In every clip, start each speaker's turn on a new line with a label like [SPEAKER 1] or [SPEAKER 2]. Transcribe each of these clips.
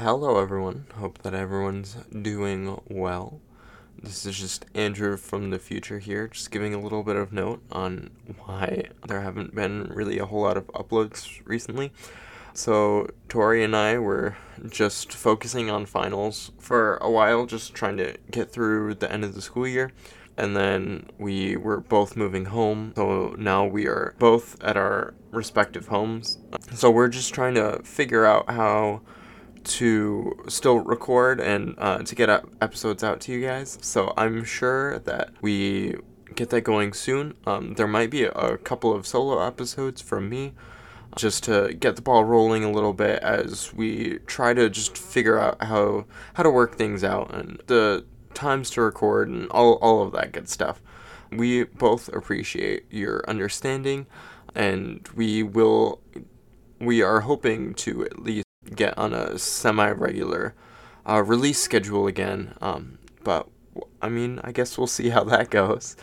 [SPEAKER 1] Hello, everyone. Hope that everyone's doing well. This is just Andrew from the future here, just giving a little bit of note on why there haven't been really a whole lot of uploads recently. So, Torii and I were just focusing on finals for a while, just trying to get through the end of the school year. And then we were both moving home. So now we are both at our respective homes. So we're just trying to figure out how to still record and uh, to get episodes out to you guys. So I'm sure that we get that going soon. Um, there might be a couple of solo episodes from me just to get the ball rolling a little bit as we try to just figure out how how to work things out and the times to record and all, all of that good stuff. We both appreciate your understanding and we will we are hoping to at least get on a semi regular uh, release schedule again. Um, but I mean, I guess we'll see how that goes.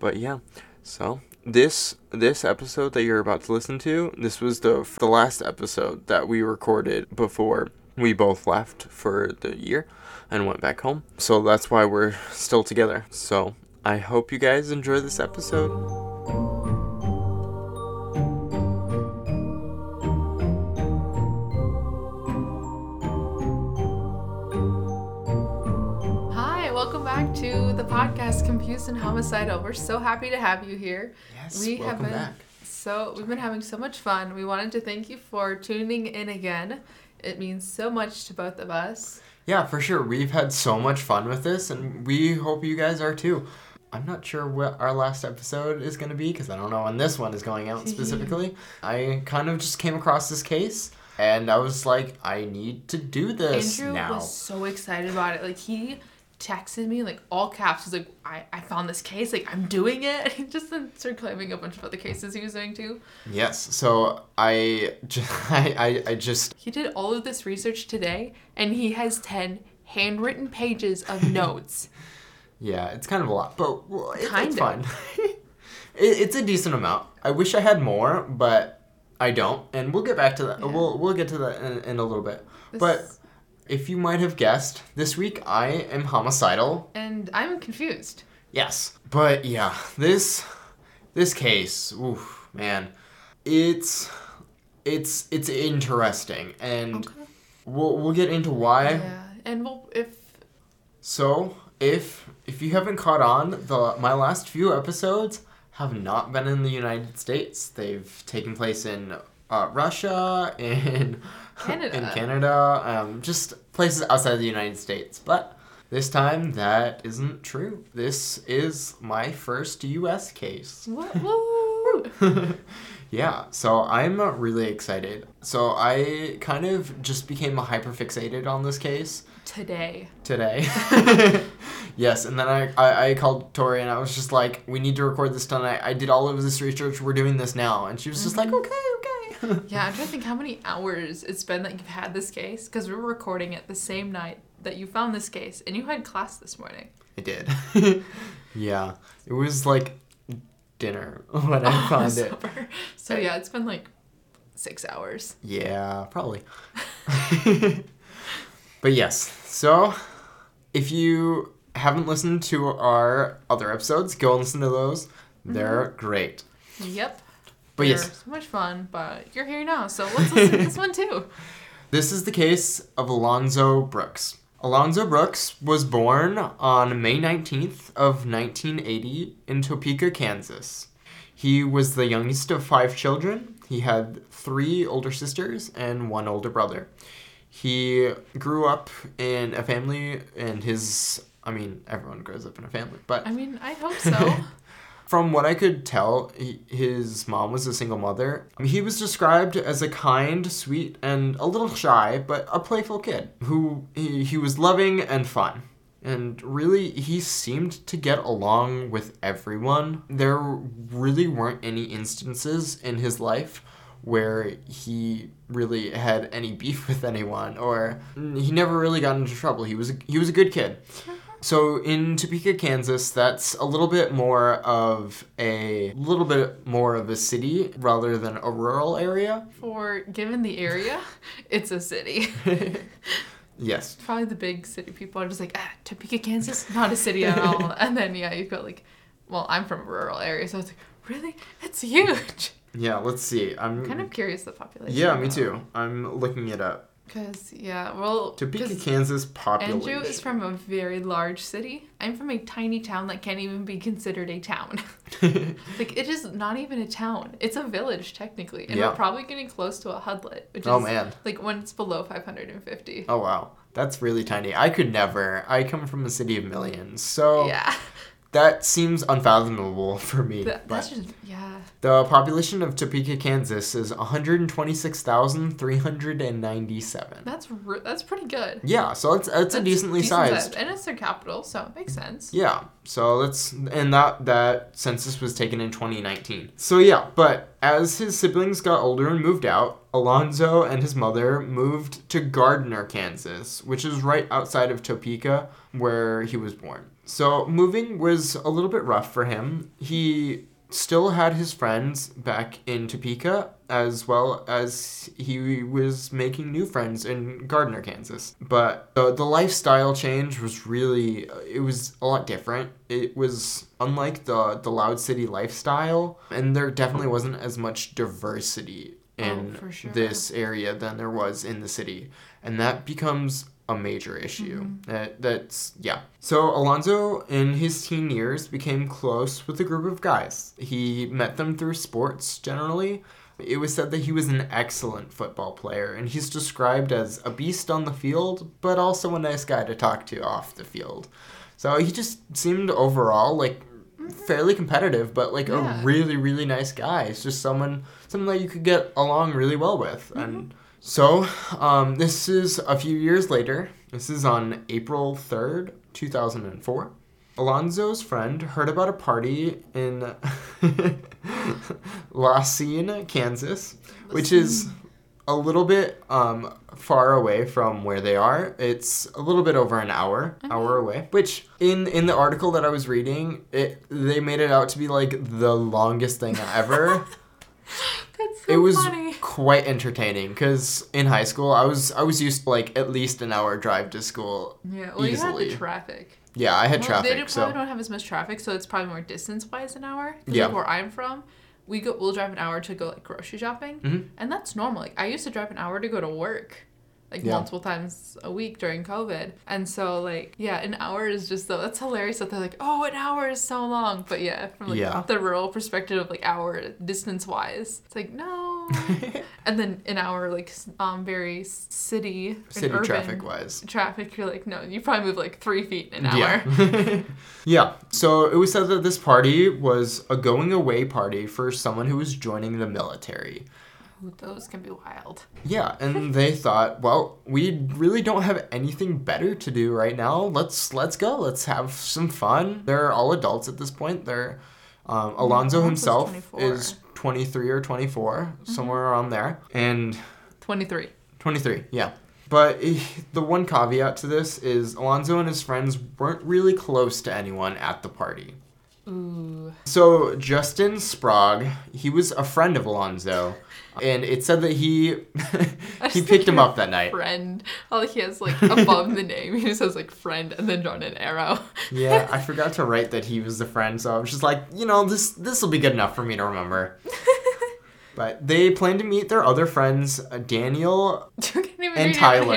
[SPEAKER 1] But yeah, so this this episode that you're about to listen to, this was the the last episode that we recorded before we both left for the year and went back home. So that's why we're still together. So I hope you guys enjoy this episode.
[SPEAKER 2] Podcast Confused and Homicidal. Oh, we're so happy to have you here.
[SPEAKER 1] Yes, we welcome have been back.
[SPEAKER 2] So we've been having so much fun. We wanted to thank you for tuning in again. It means so much to both of us.
[SPEAKER 1] Yeah, for sure. We've had so much fun with this, and we hope you guys are too. I'm not sure what our last episode is going to be because I don't know when this one is going out specifically. I kind of just came across this case and I was like, I need to do this
[SPEAKER 2] Andrew
[SPEAKER 1] now.
[SPEAKER 2] was so excited about it. Like he texted me like all caps. He's like, I, I found this case. Like I'm doing it. he just started claiming a bunch of other cases he was doing too.
[SPEAKER 1] Yes. So I, just, I, I, I just.
[SPEAKER 2] He did all of this research today, and he has ten handwritten pages of notes.
[SPEAKER 1] yeah, it's kind of a lot, but well, it, kind it's of. fine. it, it's a decent amount. I wish I had more, but I don't, and we'll get back to that. Yeah. We'll we'll get to that in, in a little bit. This... But if you might have guessed, this week I am homicidal.
[SPEAKER 2] And I'm confused.
[SPEAKER 1] Yes. But yeah, this this case, oof, man. It's it's it's interesting and okay. we'll we'll get into why.
[SPEAKER 2] Yeah. And we'll if
[SPEAKER 1] So, if if you haven't caught on, the my last few episodes have not been in the United States. They've taken place in uh, Russia, in
[SPEAKER 2] Canada,
[SPEAKER 1] in Canada, um, just places outside the United States. But this time, that isn't true. This is my first U.S. case. yeah, so I'm really excited. So I kind of just became hyper fixated on this case
[SPEAKER 2] today.
[SPEAKER 1] Today. yes, and then I, I, I, called Torii and I was just like, we need to record this tonight. I did all of this research. We're doing this now. And she was just mm-hmm. like, okay, okay.
[SPEAKER 2] Yeah, I'm trying to think how many hours it's been that you've had this case because we were recording it the same night that you found this case and you had class this morning.
[SPEAKER 1] I did. yeah, it was like dinner when I oh, found it.
[SPEAKER 2] So yeah, it's been like six hours.
[SPEAKER 1] Yeah, probably. but yes, so if you haven't listened to our other episodes, go and listen to those. They're mm-hmm. great.
[SPEAKER 2] Yep.
[SPEAKER 1] But They're yes,
[SPEAKER 2] so much fun. But you're here now, so let's listen to this one too.
[SPEAKER 1] This is the case of Alonzo Brooks. Alonzo Brooks was born on May 19th of 1980 in Topeka, Kansas. He was the youngest of five children. He had three older sisters and one older brother. He grew up in a family, and his I mean, everyone grows up in a family, but
[SPEAKER 2] I mean, I hope so.
[SPEAKER 1] from what I could tell, he, his mom was a single mother. He was described as a kind, sweet, and a little shy, but a playful kid who he, he was loving and fun. And really, he seemed to get along with everyone. There really weren't any instances in his life where he really had any beef with anyone or he never really got into trouble. He was he was a good kid. So in Topeka, Kansas, that's a little bit more of a little bit more of a city rather than a rural area.
[SPEAKER 2] For given the area, it's a city.
[SPEAKER 1] Yes.
[SPEAKER 2] Probably the big city people are just like, ah, Topeka, Kansas, not a city at all. and then yeah, you've got like, well, I'm from a rural area, so it's like, really, it's huge.
[SPEAKER 1] Yeah. Let's see. I'm
[SPEAKER 2] Kind of curious the population.
[SPEAKER 1] Yeah, me too. I'm looking it up.
[SPEAKER 2] Cause yeah, well,
[SPEAKER 1] Topeka, Kansas population.
[SPEAKER 2] Andrew is from a very large city. I'm from a tiny town that can't even be considered a town. like it is not even a town. It's a village technically, and
[SPEAKER 1] Yeah.
[SPEAKER 2] we're probably getting close to a hudlet, which
[SPEAKER 1] Oh,
[SPEAKER 2] is
[SPEAKER 1] man.
[SPEAKER 2] like when it's below 550.
[SPEAKER 1] oh wow, that's really tiny. I could never. I come from a city of millions, so
[SPEAKER 2] Yeah,
[SPEAKER 1] that seems unfathomable for me.
[SPEAKER 2] That- that's
[SPEAKER 1] but
[SPEAKER 2] just yeah.
[SPEAKER 1] the population of Topeka, Kansas, is 126,397.
[SPEAKER 2] That's re- that's pretty good.
[SPEAKER 1] Yeah, so it's it's a decently
[SPEAKER 2] decent
[SPEAKER 1] sized.
[SPEAKER 2] and it's their capital, so it makes sense.
[SPEAKER 1] Yeah. So that's and that that census was taken in 2019. So yeah, but as his siblings got older and moved out, Alonzo and his mother moved to Gardner, Kansas, which is right outside of Topeka where he was born. So moving was a little bit rough for him. He still had his friends back in Topeka as well as he was making new friends in Gardner, Kansas. But the, the lifestyle change was really it was a lot different. It was unlike the the loud city lifestyle and there definitely wasn't as much diversity oh, in
[SPEAKER 2] Oh, sure.
[SPEAKER 1] this area than there was in the city. And that becomes a major issue.
[SPEAKER 2] Mm-hmm.
[SPEAKER 1] That that's yeah. So Alonzo in his teen years became close with a group of guys. He met them through sports generally. It was said that he was an excellent football player, and he's described as a beast on the field, but also a nice guy to talk to off the field. So he just seemed overall like fairly competitive, but like
[SPEAKER 2] Yeah.
[SPEAKER 1] a really, really nice guy. It's just someone someone that you could get along really well with. And so, um, this is a few years later. This is on April 3rd, 2004. Alonzo's friend heard about a party in Lawson, Kansas, which is a little bit um, far away from where they are. It's a little bit over an hour, hour away. Which in in the article that I was reading, it they made it out to be like the longest thing ever.
[SPEAKER 2] So
[SPEAKER 1] it was
[SPEAKER 2] funny.
[SPEAKER 1] quite entertaining because in high school I was I was used to like at least an hour drive to school.
[SPEAKER 2] Yeah, well, you had the traffic.
[SPEAKER 1] Yeah, I had
[SPEAKER 2] Well,
[SPEAKER 1] traffic,
[SPEAKER 2] They do-
[SPEAKER 1] so
[SPEAKER 2] probably don't have as much traffic, so it's probably more distance wise an hour.
[SPEAKER 1] Yeah.
[SPEAKER 2] Like where I'm from, we go we'll drive an hour to go like grocery shopping,
[SPEAKER 1] Mhm.
[SPEAKER 2] and that's normal. Like I used to drive an hour to go to work, like
[SPEAKER 1] Yeah.
[SPEAKER 2] multiple times a week during COVID, and so like yeah, an hour is just though that's hilarious that they're like oh an hour is so long, but yeah, from like
[SPEAKER 1] Yeah.
[SPEAKER 2] the rural perspective of like hour distance wise, it's like no, and then an hour like um very city
[SPEAKER 1] city
[SPEAKER 2] urban
[SPEAKER 1] traffic wise.
[SPEAKER 2] traffic you're like no you probably move like three feet in an hour.
[SPEAKER 1] Yeah. yeah. So it was said that this party was a going away party for someone who was joining the military.
[SPEAKER 2] Those can be wild.
[SPEAKER 1] Yeah, and they thought, well, we really don't have anything better to do right now. Let's let's go. Let's have some fun. They're all adults at this point. They're um, Alonzo
[SPEAKER 2] Alonzo's
[SPEAKER 1] himself
[SPEAKER 2] 24.
[SPEAKER 1] is 23 or 24, somewhere around there. And
[SPEAKER 2] 23.
[SPEAKER 1] 23, yeah. But the one caveat to this is Alonzo and his friends weren't really close to anyone at the party.
[SPEAKER 2] Ooh.
[SPEAKER 1] So Justin Sprague, he was a friend of Alonzo, and it said that he he picked him up that night.
[SPEAKER 2] Friend. Oh, he has like above the name, he just has like friend and then drawn an arrow.
[SPEAKER 1] Yeah, I forgot to write that he was the friend, so I was just like, you know, this this will be good enough for me to remember. But they plan to meet their other friends, uh, Daniel,
[SPEAKER 2] You can't even
[SPEAKER 1] and Tyler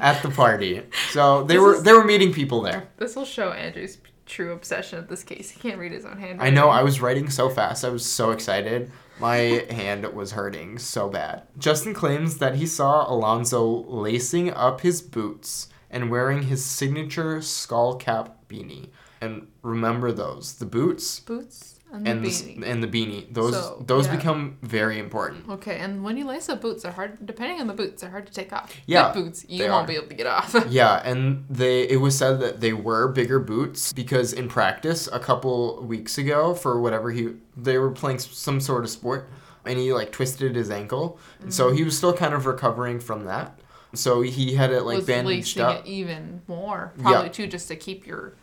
[SPEAKER 1] at the party. So they
[SPEAKER 2] This
[SPEAKER 1] were
[SPEAKER 2] is-
[SPEAKER 1] they were meeting people there.
[SPEAKER 2] This will show Andrew's true obsession with this case. He can't read his own handwriting.
[SPEAKER 1] I know I was writing so fast. I was so excited. My hand was hurting so bad. Justin claims that he saw Alonzo lacing up his boots and wearing his signature skull cap beanie. And remember those, the boots
[SPEAKER 2] Boots and the
[SPEAKER 1] and the,
[SPEAKER 2] beanie.
[SPEAKER 1] and the beanie. Those
[SPEAKER 2] So,
[SPEAKER 1] those
[SPEAKER 2] yeah.
[SPEAKER 1] become very important.
[SPEAKER 2] Okay, and when you lace up boots, they're hard. Depending on the boots, they're hard to take off.
[SPEAKER 1] Yeah,
[SPEAKER 2] Good boots, you won't
[SPEAKER 1] are.
[SPEAKER 2] be able to get off.
[SPEAKER 1] Yeah, and they it was said that they were bigger boots because in practice a couple weeks ago for whatever he they were playing some sort of sport and he like twisted his ankle. And so he mm. was still kind of recovering from that. So he had it like
[SPEAKER 2] was
[SPEAKER 1] bandaged up.
[SPEAKER 2] it even more,
[SPEAKER 1] Yeah.
[SPEAKER 2] probably too, just to keep your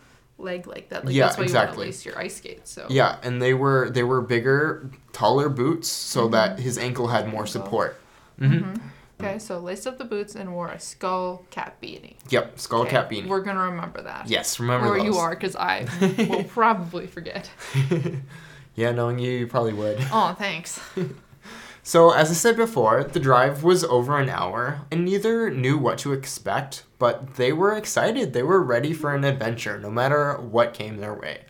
[SPEAKER 2] leg like that. Like
[SPEAKER 1] Yeah,
[SPEAKER 2] that's why you
[SPEAKER 1] exactly.
[SPEAKER 2] want to lace your ice skates. So
[SPEAKER 1] Yeah, and they were they were bigger, taller boots so that his ankle had more
[SPEAKER 2] Mm-hmm. Ankle.
[SPEAKER 1] support. hmm
[SPEAKER 2] Okay, so laced up the boots and wore a skull cap beanie.
[SPEAKER 1] Yep, skull
[SPEAKER 2] Okay,
[SPEAKER 1] cap beanie.
[SPEAKER 2] We're gonna remember that.
[SPEAKER 1] Yes, remember
[SPEAKER 2] or
[SPEAKER 1] those.
[SPEAKER 2] you are, because I will probably forget.
[SPEAKER 1] yeah, knowing you, you probably would.
[SPEAKER 2] Oh, thanks.
[SPEAKER 1] So, as I said before, the drive was over an hour, and neither knew what to expect, but they were excited. They were ready for an adventure, no matter what came their way.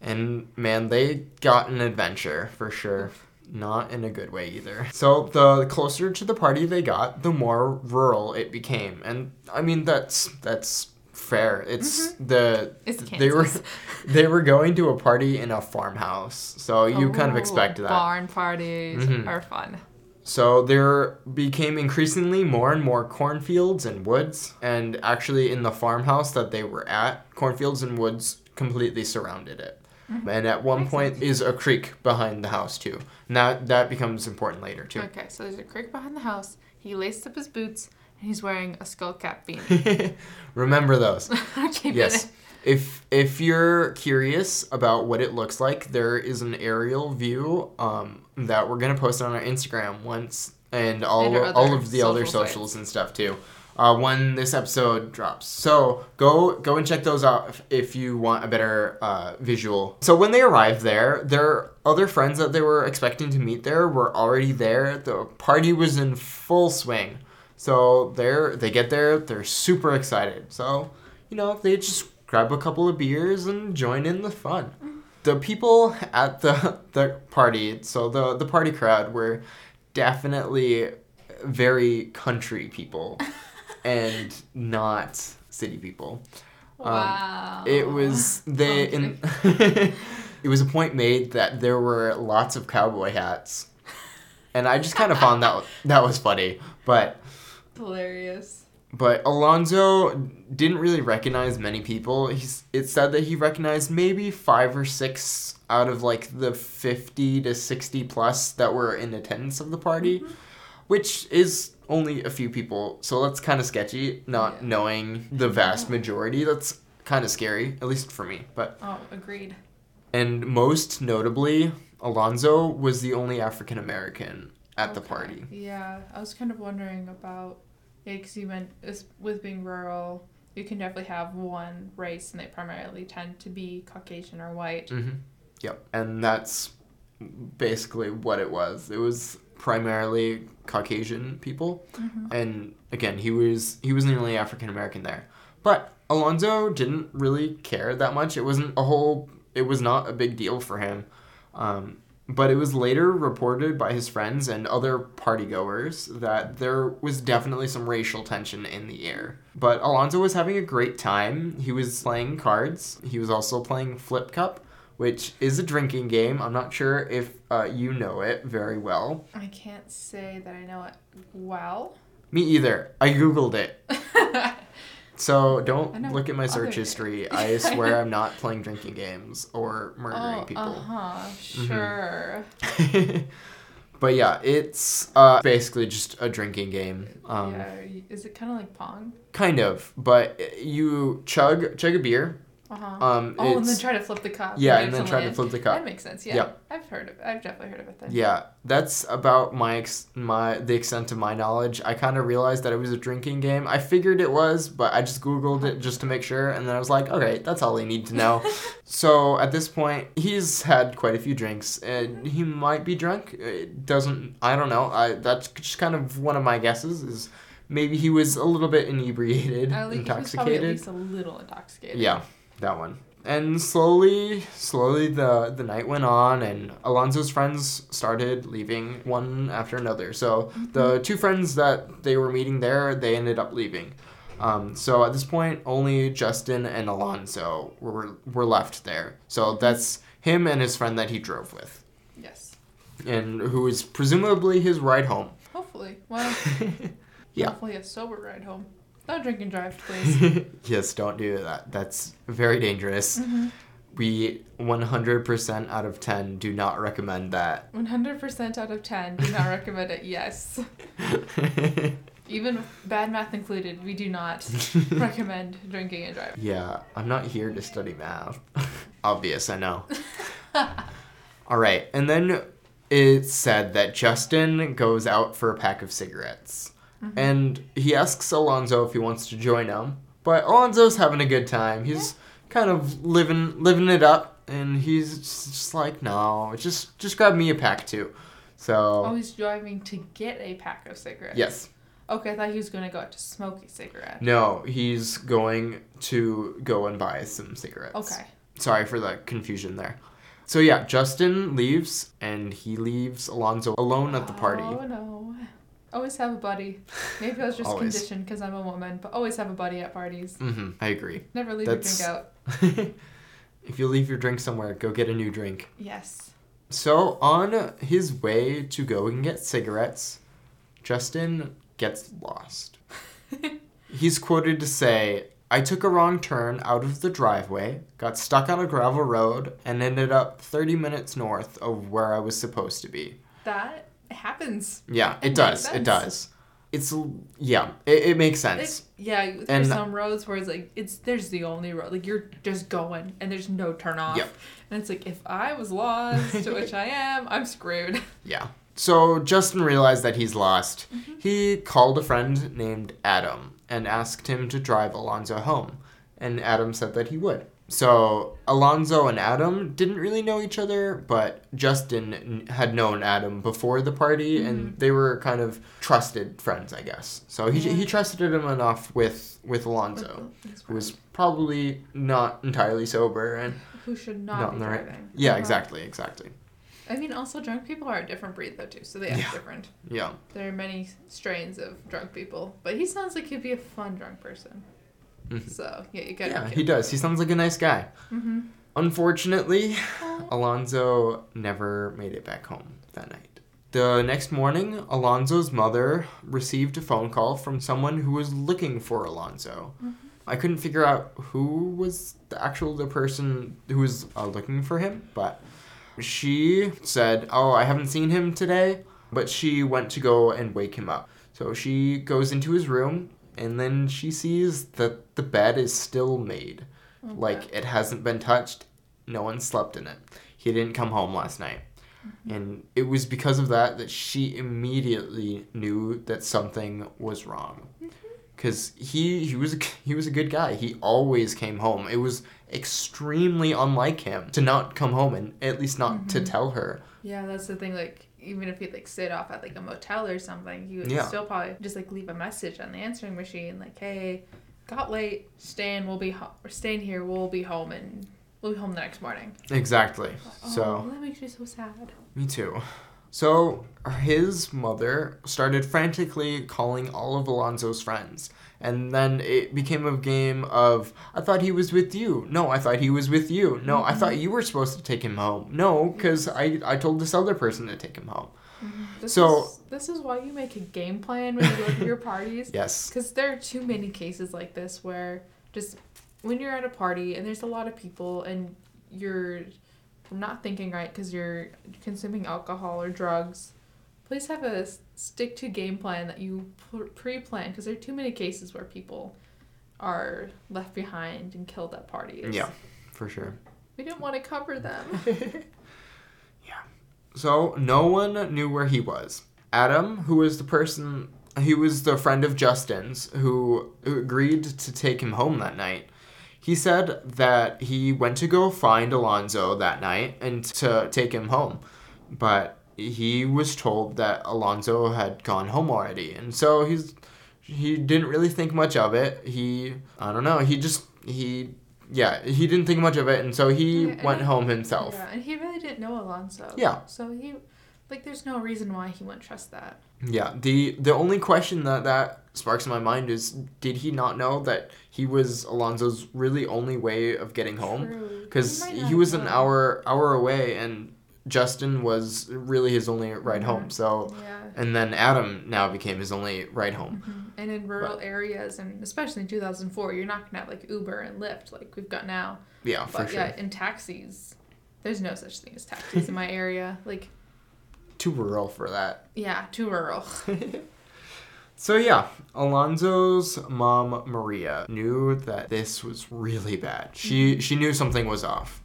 [SPEAKER 1] And man, they got an adventure for sure. Not in a good way either. So, the closer to the party they got, the more rural it became. And I mean, that's that's fair. It's the
[SPEAKER 2] It's
[SPEAKER 1] they were they were going to a party in a farmhouse. So, you kind of expect that.
[SPEAKER 2] Barn parties
[SPEAKER 1] Mhm.
[SPEAKER 2] are fun.
[SPEAKER 1] So there became increasingly more and more cornfields and woods, and actually in the farmhouse that they were at, cornfields and woods completely surrounded it. And at one
[SPEAKER 2] Makes
[SPEAKER 1] point
[SPEAKER 2] sense.
[SPEAKER 1] is a creek behind the house too. And that that becomes important later too.
[SPEAKER 2] Okay, so there's a creek behind the house. He laced up his boots he's wearing a skull cap beanie.
[SPEAKER 1] Remember those.
[SPEAKER 2] okay,
[SPEAKER 1] yes. If if you're curious about what it looks like, there is an aerial view um, that we're gonna post on our Instagram once, and all
[SPEAKER 2] And
[SPEAKER 1] all of the other
[SPEAKER 2] social
[SPEAKER 1] socials and stuff too. Uh, when this episode drops, so go go and check those out if, if you want a better uh, visual. So when they arrived there, their other friends that they were expecting to meet there were already there. The party was in full swing. So they're they get there, they're super excited. So you know, they just grab a couple of beers and join in the fun. The people at the the party, so the the party crowd were definitely very country people and not city people.
[SPEAKER 2] Um, wow.
[SPEAKER 1] It was they
[SPEAKER 2] Okay.
[SPEAKER 1] in it was a point made that there were lots of cowboy hats. And I just kind of found that that was funny, but
[SPEAKER 2] hilarious.
[SPEAKER 1] but Alonzo didn't really recognize many people. He's it said that he recognized maybe five or six out of like the fifty to sixty plus that were in attendance of the party, mm-hmm. which is only a few people. So that's kind of sketchy. Not
[SPEAKER 2] Yeah.
[SPEAKER 1] knowing the vast majority. That's kind of scary, at least for me. But
[SPEAKER 2] Oh, agreed.
[SPEAKER 1] and most notably, Alonzo was the only African American at the party.
[SPEAKER 2] Yeah, I was kind of wondering about yeah, because you meant with being rural, you can definitely have one race, and they primarily tend to be Caucasian or white.
[SPEAKER 1] Mm-hmm. Yep. And that's basically what it was. It was primarily Caucasian people,
[SPEAKER 2] Mhm.
[SPEAKER 1] and again, he was he was the only African American there. But Alonzo didn't really care that much. It wasn't a whole. It was not a big deal for him. Um, but it was later reported by his friends and other partygoers that there was definitely some racial tension in the air. But Alonzo was having a great time. He was playing cards. He was also playing Flip Cup, which is a drinking game. I'm not sure if uh, you know it very well.
[SPEAKER 2] I can't say that I know it well.
[SPEAKER 1] Me either. I googled it. So don't look at my search history. I swear I'm not playing drinking games or murdering
[SPEAKER 2] oh,
[SPEAKER 1] people. Mm-hmm.
[SPEAKER 2] uh huh. Sure.
[SPEAKER 1] but yeah, it's uh, basically just a drinking game. Um,
[SPEAKER 2] yeah. Is it kind of like Pong?
[SPEAKER 1] Kind of, but you chug chug a beer.
[SPEAKER 2] Uh huh.
[SPEAKER 1] Um,
[SPEAKER 2] oh, and then try to flip the cup.
[SPEAKER 1] yeah, and then try to flip the cup.
[SPEAKER 2] That makes sense. Yeah. I've heard of. I've definitely heard of it then.
[SPEAKER 1] Yeah, that's about my ex- my the extent of my knowledge. I kind of realized that it was a drinking game. I figured it was, but I just googled it just to make sure, and then I was like, okay, that's all I need to know. so at this point, he's had quite a few drinks, and he might be drunk. It doesn't. I don't know. I that's just kind of one of my guesses. Is maybe he was a little bit inebriated,
[SPEAKER 2] At least, he was probably at
[SPEAKER 1] intoxicated.
[SPEAKER 2] least a little intoxicated.
[SPEAKER 1] Yeah, that one. And slowly, slowly the the night went on, and Alonzo's friends started leaving one after another. So the two friends that they were meeting there, they ended up leaving. Um, so at this point, only Justin and Alonzo were were left there. So that's him and his friend that he drove with,
[SPEAKER 2] Yes.
[SPEAKER 1] and who was presumably his ride home.
[SPEAKER 2] Hopefully. Well.
[SPEAKER 1] Yeah.
[SPEAKER 2] Hopefully a sober ride home. No drink and drive, please.
[SPEAKER 1] yes, don't do that. That's very dangerous.
[SPEAKER 2] Mm-hmm.
[SPEAKER 1] We 100% out of 10 do not recommend that.
[SPEAKER 2] 100% out of 10. Do not recommend it. Yes. Even bad math included, we do not recommend drinking and driving.
[SPEAKER 1] yeah, I'm not here to study math. Obvious, I know. All right, and then it said that Justin goes out for a pack of cigarettes. Mm-hmm. and he asks Alonzo if he wants to join him. But Alonzo's having a good time. He's kind of living living it up, and he's just, like, no, just just grab me a pack too. So
[SPEAKER 2] Oh, he's driving to get a pack of cigarettes.
[SPEAKER 1] yes,
[SPEAKER 2] Okay, I thought he was gonna go out to smoke a cigarette.
[SPEAKER 1] no, he's going to go and buy some cigarettes.
[SPEAKER 2] Okay.
[SPEAKER 1] Sorry for the confusion there. So yeah, Justin leaves, and he leaves Alonzo alone at the party.
[SPEAKER 2] Oh no. Always have a buddy. Maybe I was just
[SPEAKER 1] Always.
[SPEAKER 2] conditioned because I'm a woman, but always have a buddy at parties.
[SPEAKER 1] hmm I agree.
[SPEAKER 2] Never leave
[SPEAKER 1] That's-
[SPEAKER 2] your drink out.
[SPEAKER 1] if you leave your drink somewhere, go get a new drink.
[SPEAKER 2] Yes.
[SPEAKER 1] So, on his way to go and get cigarettes, Justin gets lost. He's quoted to say, I took a wrong turn out of the driveway, got stuck on a gravel road, and ended up 30 minutes north of where I was supposed to be.
[SPEAKER 2] That happens.
[SPEAKER 1] Yeah,
[SPEAKER 2] It
[SPEAKER 1] it does. It does. It's, yeah, it, it makes sense.
[SPEAKER 2] It's, yeah, there's
[SPEAKER 1] And-
[SPEAKER 2] some roads where it's like it's there's the only road. Like you're just going and there's no turn off.
[SPEAKER 1] Yep.
[SPEAKER 2] And it's like if I was lost, which I am, I'm screwed.
[SPEAKER 1] Yeah. So Justin realized that he's lost.
[SPEAKER 2] Mm-hmm.
[SPEAKER 1] He called a friend named Adam and asked him to drive Alonzo home. And Adam said that he would. So Alonzo and Adam didn't really know each other, but Justin had known Adam before the party and they were kind of trusted friends, I guess. So he,
[SPEAKER 2] Mm-hmm. Yeah.
[SPEAKER 1] he trusted him enough with, with Alonzo, who was probably not entirely sober and
[SPEAKER 2] who should not,
[SPEAKER 1] not
[SPEAKER 2] be
[SPEAKER 1] in the right.
[SPEAKER 2] driving.
[SPEAKER 1] Yeah,
[SPEAKER 2] Uh-huh.
[SPEAKER 1] exactly, exactly.
[SPEAKER 2] I mean, also drunk people are a different breed though too, so they act
[SPEAKER 1] Yeah.
[SPEAKER 2] different.
[SPEAKER 1] Yeah.
[SPEAKER 2] There are many strains of drunk people, but he sounds like he'd be a fun drunk person.
[SPEAKER 1] Mhm.
[SPEAKER 2] So yeah, you gotta.
[SPEAKER 1] Yeah, he does. He sounds like a nice guy.
[SPEAKER 2] Mm-hmm.
[SPEAKER 1] Unfortunately, Alonzo never made it back home that night. The next morning, Alonzo's mother received a phone call from someone who was looking for Alonzo. I couldn't figure out who was the actual the person who was uh, looking for him, but she said, "Oh, I haven't seen him today," but she went to go and wake him up. So she goes into his room and then she sees that the bed is still made. Mm-hmm. Like it hasn't been touched. No one slept in it. He didn't come home last night. Mm-hmm. And it was because of that that she immediately knew that something was wrong. Mm-hmm. Cuz he he was a, he was a good guy. He always came home. It was extremely unlike him to not come home and at least not to tell her.
[SPEAKER 2] Yeah, that's the thing. Like, even if he'd like sit off at like a motel or something, he would
[SPEAKER 1] Yeah.
[SPEAKER 2] still probably just like leave a message on the answering machine, like, "Hey, got late. Staying. We'll be ho- or staying here. We'll be home and we'll be home the next morning."
[SPEAKER 1] Exactly.
[SPEAKER 2] oh,
[SPEAKER 1] So
[SPEAKER 2] that makes me so sad.
[SPEAKER 1] Me too. So his mother started frantically calling all of Alonzo's friends. And then it became a game of, I thought he was with you. No, I thought he was with you. No, I thought mm-hmm. you were supposed to take him home. No, because I, I told this other person to take him home. Mm-hmm.
[SPEAKER 2] This
[SPEAKER 1] So-
[SPEAKER 2] is, this is why you make a game plan when you go to your parties.
[SPEAKER 1] Yes.
[SPEAKER 2] Because there are too many cases like this where just when you're at a party and there's a lot of people and you're not thinking right because you're consuming alcohol or drugs, please have a stick to game plan that you pre plan because there are too many cases where people are left behind and killed at parties.
[SPEAKER 1] Yeah, for sure.
[SPEAKER 2] We didn't want to cover them. Yeah.
[SPEAKER 1] So no one knew where he was. Adam, who was the person, he was the friend of Justin's who who agreed to take him home that night. He said that he went to go find Alonzo that night and to take him home, but he was told that Alonzo had gone home already, and so he's he didn't really think much of it. He I don't know. He just he yeah he didn't think much of it, and so he
[SPEAKER 2] Yeah,
[SPEAKER 1] went home himself.
[SPEAKER 2] Yeah, and he really didn't know Alonzo.
[SPEAKER 1] Yeah.
[SPEAKER 2] So he, like, there's no reason why he wouldn't trust that.
[SPEAKER 1] Yeah, the the only question that that sparks in my mind is did he not know that he was Alonzo's really only way of getting home? Because he,
[SPEAKER 2] not
[SPEAKER 1] was an hour hour away, and Justin was really his only ride home. So,
[SPEAKER 2] Yeah.
[SPEAKER 1] and then Adam now became his only ride home.
[SPEAKER 2] Mhm. And in rural areas, and especially in 2004, you're not gonna have like Uber and Lyft like we've got now.
[SPEAKER 1] Yeah, for
[SPEAKER 2] But
[SPEAKER 1] sure.
[SPEAKER 2] yeah, in taxis, there's no such thing as taxis in my area. Like,
[SPEAKER 1] Too rural for that.
[SPEAKER 2] yeah, too rural.
[SPEAKER 1] So yeah, Alonzo's mom Maria knew that this was really bad. She she knew something was off.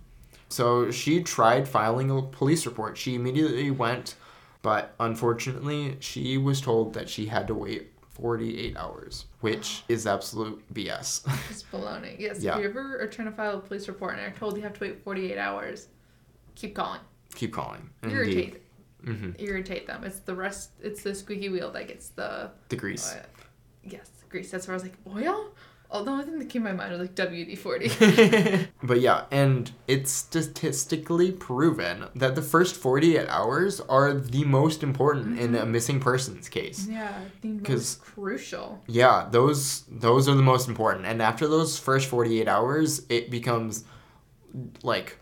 [SPEAKER 1] So she tried filing a police report. She immediately went, but unfortunately, she was told that she had to wait 48 hours, which is absolute BS.
[SPEAKER 2] It's baloney. Yes.
[SPEAKER 1] Yeah.
[SPEAKER 2] If you ever are trying to file a police report and are told you have to wait 48 hours, keep calling.
[SPEAKER 1] Keep calling.
[SPEAKER 2] Irritate.
[SPEAKER 1] hmm
[SPEAKER 2] Irritate them. It's the rest. It's the squeaky wheel that gets the.
[SPEAKER 1] The grease.
[SPEAKER 2] Uh, yes, grease. That's where I was like, oil? Oh, the only thing that came to my mind was like WD 40.
[SPEAKER 1] but yeah, and it's statistically proven that the first 48 hours are the most important in a mm-hmm. missing persons case.
[SPEAKER 2] yeah, the
[SPEAKER 1] 'Cause-
[SPEAKER 2] most crucial.
[SPEAKER 1] Yeah, those those are the most important. And after those first 48 hours, it becomes like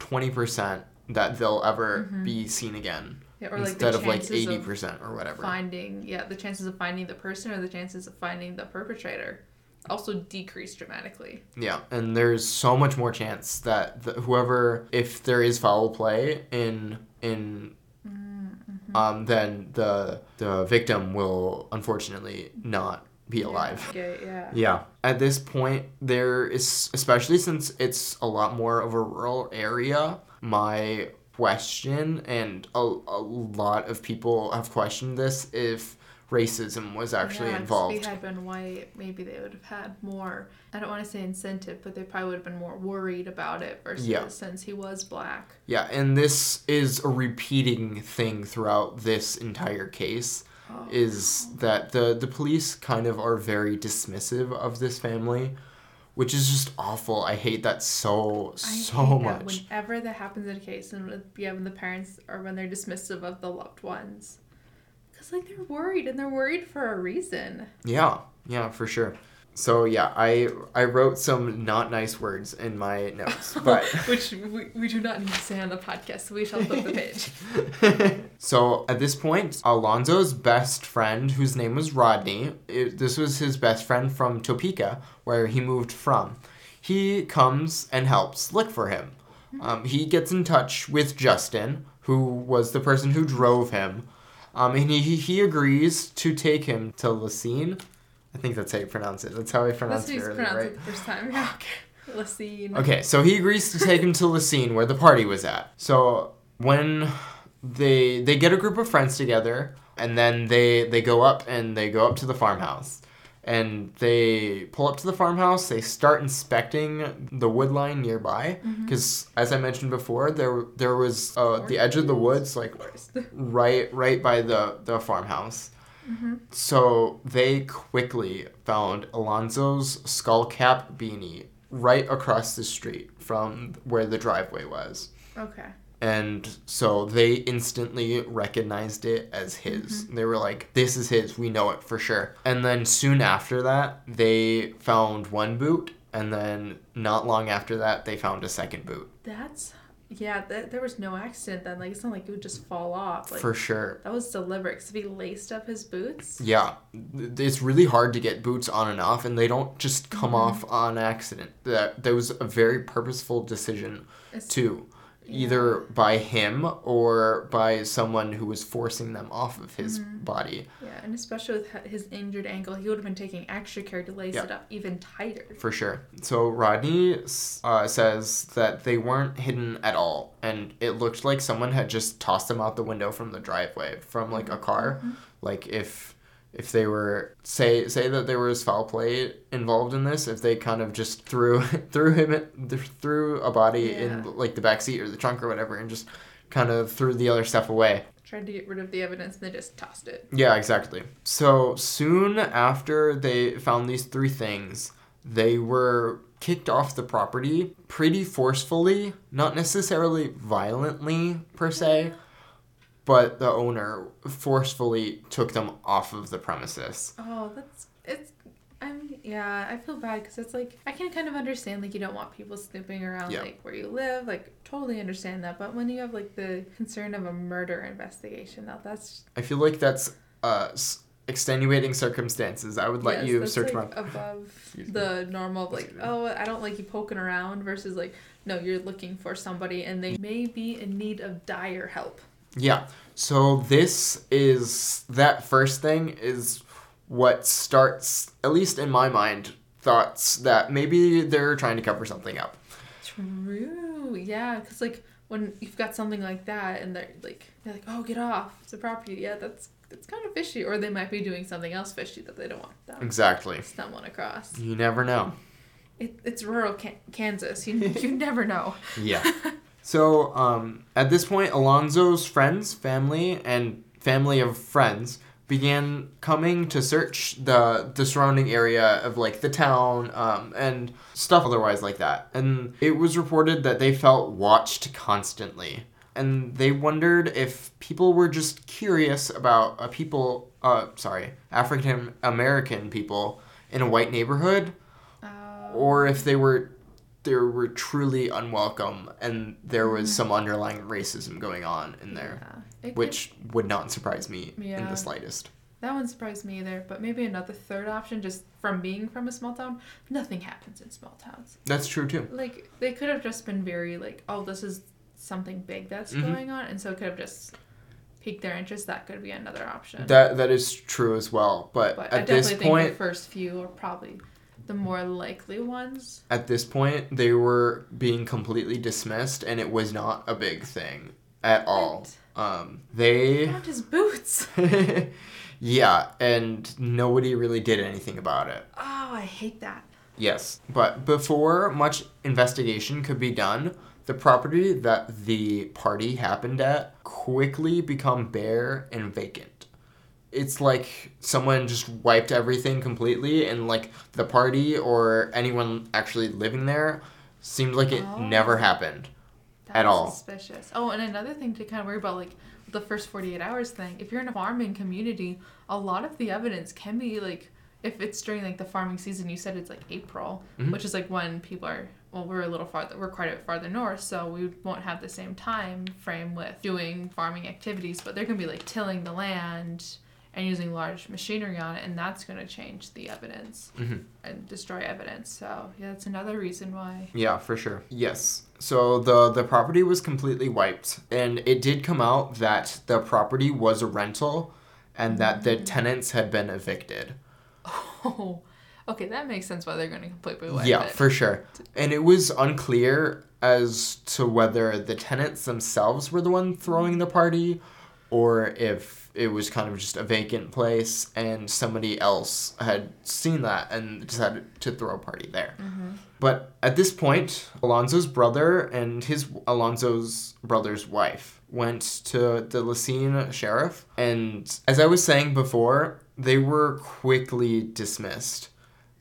[SPEAKER 1] 20% that they'll ever mm-hmm. be seen again
[SPEAKER 2] Yeah, or like
[SPEAKER 1] instead
[SPEAKER 2] the
[SPEAKER 1] of like
[SPEAKER 2] chances
[SPEAKER 1] 80% or whatever.
[SPEAKER 2] finding yeah the chances of finding the person or the chances of finding the perpetrator also decrease dramatically
[SPEAKER 1] Yeah, and there's so much more chance that the, whoever, if there is foul play in in, um, then the the victim will unfortunately not be alive.
[SPEAKER 2] okay yeah
[SPEAKER 1] Yeah. At this point, there is, especially since it's a lot more of a rural area, my question, and a, a lot of people have questioned this, if racism was actually
[SPEAKER 2] yeah, If
[SPEAKER 1] involved.
[SPEAKER 2] he had been white, maybe they would have had more. I don't want to say incentive, but they probably would have been more worried about it versus
[SPEAKER 1] Yeah.
[SPEAKER 2] since he was black.
[SPEAKER 1] Yeah, and this is a repeating thing throughout this entire case.
[SPEAKER 2] Oh.
[SPEAKER 1] Is that the the police kind of are very dismissive of this family, which is just awful. I hate that so
[SPEAKER 2] I
[SPEAKER 1] so
[SPEAKER 2] hate that
[SPEAKER 1] much.
[SPEAKER 2] Whenever that happens in a case, and with, yeah, when the parents or when they're dismissive of the loved ones, because like they're worried and they're worried for a reason.
[SPEAKER 1] Yeah, yeah, for sure. So yeah, I I wrote some not nice words in my notes, but
[SPEAKER 2] Which we, we do not need to say on the podcast, so we shall flip the page.
[SPEAKER 1] so at this point, Alonzo's best friend, whose name was Rodney, it, this was his best friend from Topeka, where he moved from. He comes and helps look for him. Um, he gets in touch with Justin, who was the person who drove him, um, and he, he agrees to take him to La Cygne. I think that's how you pronounce it. That's how I pronounced it earlier,
[SPEAKER 2] pronounce
[SPEAKER 1] right?
[SPEAKER 2] it the first time. Yeah. Let's see.
[SPEAKER 1] Okay, so he agrees to take him to La Cygne where the party was at. So when they they get a group of friends together and then they they go up and they go up to the farmhouse. And they pull up to the farmhouse, they start inspecting the wood line nearby because as I mentioned before, there there was uh, the edge of the woods like right right by the the farmhouse. So they quickly found Alonzo's skull cap beanie right across the street from where the driveway was.
[SPEAKER 2] Okay.
[SPEAKER 1] And so they instantly recognized it as his. Mm-hmm. They were like, this is his. We know it for sure. And then soon after that, they found one boot. And then not long after that, they found a second boot.
[SPEAKER 2] That's yeah. That, there was no accident then. Like it's not like it would just fall off. Like
[SPEAKER 1] for sure.
[SPEAKER 2] that was deliberate. Cause if he laced up his boots,
[SPEAKER 1] Yeah, it's really hard to get boots on and off, and they don't just come mm-hmm. off on accident. That that was a very purposeful decision
[SPEAKER 2] It's-
[SPEAKER 1] too, either by him or by someone who was forcing them off of his mm-hmm. body.
[SPEAKER 2] yeah, and especially with his injured ankle, he would have been taking extra care to lace
[SPEAKER 1] Yeah.
[SPEAKER 2] it up even tighter.
[SPEAKER 1] For sure. So Rodney uh, says that they weren't hidden at all, and it looked like someone had just tossed them out the window from the driveway from like a mm-hmm. car. Mm-hmm. Like if if they were say say that there was foul play involved in this, if they kind of just threw threw him threw a body
[SPEAKER 2] Yeah.
[SPEAKER 1] in like the back seat or the trunk or whatever, and just kind of threw the other stuff away.
[SPEAKER 2] Tried to get rid of the evidence and they just tossed it.
[SPEAKER 1] Yeah, exactly. So soon after they found these three things, they were kicked off the property pretty forcefully, not necessarily violently per se, mm-hmm. But the owner forcefully took them off of the premises.
[SPEAKER 2] Oh, that's it's. I'm yeah. I feel bad because it's like I can kind of understand like you don't want people snooping around like where you live. Like totally understand that. But when you have like the concern of a murder investigation, now that's
[SPEAKER 1] I feel like that's uh extenuating circumstances. I would let
[SPEAKER 2] yes,
[SPEAKER 1] you search
[SPEAKER 2] like,
[SPEAKER 1] my
[SPEAKER 2] above the normal of, like oh I don't like you poking around versus like no you're looking for somebody and they may be in need of dire help.
[SPEAKER 1] Yeah. So this is that first thing is what starts, at least in my mind, thoughts that maybe they're trying to cover something up.
[SPEAKER 2] True. Yeah, because like when you've got something like that and they're like they're like oh get off it's a property yeah that's it's kind of fishy, or they might be doing something else fishy that they don't want them
[SPEAKER 1] Exactly.
[SPEAKER 2] someone across.
[SPEAKER 1] You never know.
[SPEAKER 2] It, it's rural Can- Kansas. You you never know.
[SPEAKER 1] Yeah. So um, at this point, Alonzo's friends, family, and family of friends began coming to search the the surrounding area of like the town um, and stuff otherwise like that. And it was reported that they felt watched constantly, and they wondered if people were just curious about a people, uh, sorry, African American people in a white neighborhood,
[SPEAKER 2] Uh,
[SPEAKER 1] or if they were they were truly unwelcome and there was some underlying racism going on in there
[SPEAKER 2] yeah. It could-
[SPEAKER 1] which would not surprise me in the slightest
[SPEAKER 2] that one surprised me either. But maybe another third option, just from being from a small town, nothing happens in small towns.
[SPEAKER 1] that's true too
[SPEAKER 2] Like they could have just been very like, oh, this is something big that's
[SPEAKER 1] Mhm.
[SPEAKER 2] going on, and so it could have just piqued their interest. That could be another option.
[SPEAKER 1] that that is true as well but,
[SPEAKER 2] but I
[SPEAKER 1] at this
[SPEAKER 2] definitely think
[SPEAKER 1] point
[SPEAKER 2] the first few are probably the more likely ones.
[SPEAKER 1] at this point they were being completely dismissed and it was not a big thing at all um they
[SPEAKER 2] Found his boots.
[SPEAKER 1] yeah and nobody really did anything about it
[SPEAKER 2] Oh, I hate that.
[SPEAKER 1] Yes, but before much investigation could be done, the property that the party happened at quickly become bare and vacant. It's like someone just wiped everything completely and like the party or anyone actually living there seemed like it
[SPEAKER 2] Oh.
[SPEAKER 1] never happened.
[SPEAKER 2] That's
[SPEAKER 1] At all.
[SPEAKER 2] Suspicious. Oh, and another thing to kind of worry about, like the first 48 hours thing, if you're in a farming community, a lot of the evidence can be like, if it's during like the farming season, you said it's like April,
[SPEAKER 1] Mhm.
[SPEAKER 2] which is like when people are, well, we're a little farther, we're quite a bit farther north, so we won't have the same time frame with doing farming activities, but they're going to be like tilling the land and using large machinery on it, and that's going to change the evidence
[SPEAKER 1] Mhm.
[SPEAKER 2] and destroy evidence. So, yeah, that's another reason why.
[SPEAKER 1] Yeah, for sure. Yes. So the the property was completely wiped and it did come out that the property was a rental and that the tenants had been evicted.
[SPEAKER 2] Oh, okay, that makes sense why they're going to completely wipe
[SPEAKER 1] yeah,
[SPEAKER 2] it.
[SPEAKER 1] Yeah, for sure. And it was unclear as to whether the tenants themselves were the one throwing the party or if it was kind of just a vacant place and somebody else had seen that and decided to throw a party there.
[SPEAKER 2] Mm-hmm.
[SPEAKER 1] But at this point, Alonzo's brother and his Alonzo's brother's wife went to the La Cygne sheriff, and as I was saying before, they were quickly dismissed.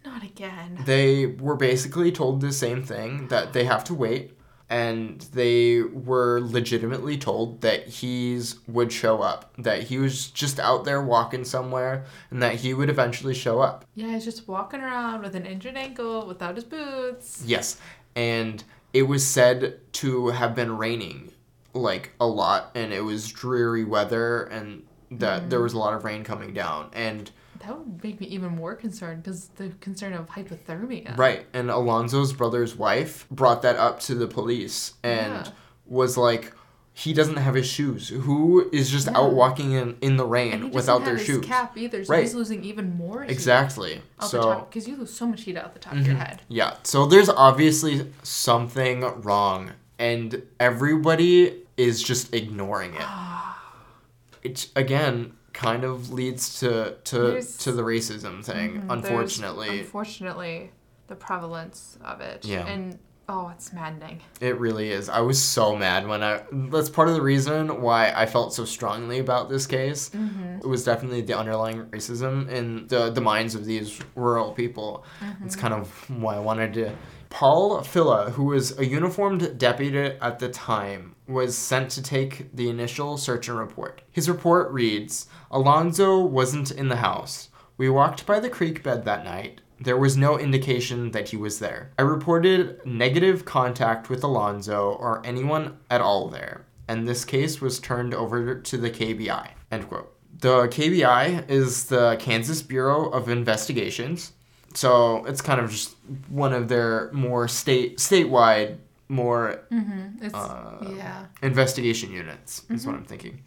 [SPEAKER 2] Not again.
[SPEAKER 1] They were basically told the same thing that they have to wait, and they were legitimately told that he's would show up, that he was just out there walking somewhere, and that he would eventually show up.
[SPEAKER 2] Yeah, he's just walking around with an injured ankle without his boots.
[SPEAKER 1] Yes, and it was said to have been raining like a lot, and it was dreary weather, and that there mm-hmm. was a lot of rain coming down, and
[SPEAKER 2] That would make me even more concerned because the concern of hypothermia.
[SPEAKER 1] right, and Alonzo's brother's wife brought that up to the police and
[SPEAKER 2] Yeah.
[SPEAKER 1] was like. He doesn't have his shoes. Who is just
[SPEAKER 2] Yeah.
[SPEAKER 1] out walking in, in the rain without their shoes?
[SPEAKER 2] cap either, so
[SPEAKER 1] Right.
[SPEAKER 2] he's losing even more heat
[SPEAKER 1] Exactly. so
[SPEAKER 2] because you lose so much heat out the top of your
[SPEAKER 1] Mhm.
[SPEAKER 2] head.
[SPEAKER 1] Yeah. So there's obviously something wrong, and everybody is just ignoring it. It again kind of leads to to
[SPEAKER 2] There's-
[SPEAKER 1] to the racism thing.
[SPEAKER 2] There's,
[SPEAKER 1] unfortunately,
[SPEAKER 2] unfortunately, the prevalence of it.
[SPEAKER 1] Yeah.
[SPEAKER 2] And oh, it's maddening.
[SPEAKER 1] it really is. I was so mad when I. That's part of the reason why I felt so strongly about this case.
[SPEAKER 2] Mm-hmm.
[SPEAKER 1] It was definitely the underlying racism in the the minds of these rural people. It's kind of why I wanted to. Paul Filla, who was a uniformed deputy at the time, was sent to take the initial search and report. His report reads Alonzo wasn't in the house. We walked by the creek bed that night. There was no indication that he was there. I reported negative contact with Alonzo or anyone at all there, and this case was turned over to the KBI. End quote. The KBI is the Kansas Bureau of Investigations. So it's kind of just one of their more state statewide more
[SPEAKER 2] Mm-hmm.
[SPEAKER 1] Uh,
[SPEAKER 2] yeah.
[SPEAKER 1] investigation units is what I'm thinking.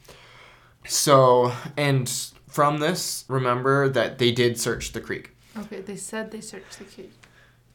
[SPEAKER 1] So and from this, remember that they did search the creek.
[SPEAKER 2] Okay, they said they searched the creek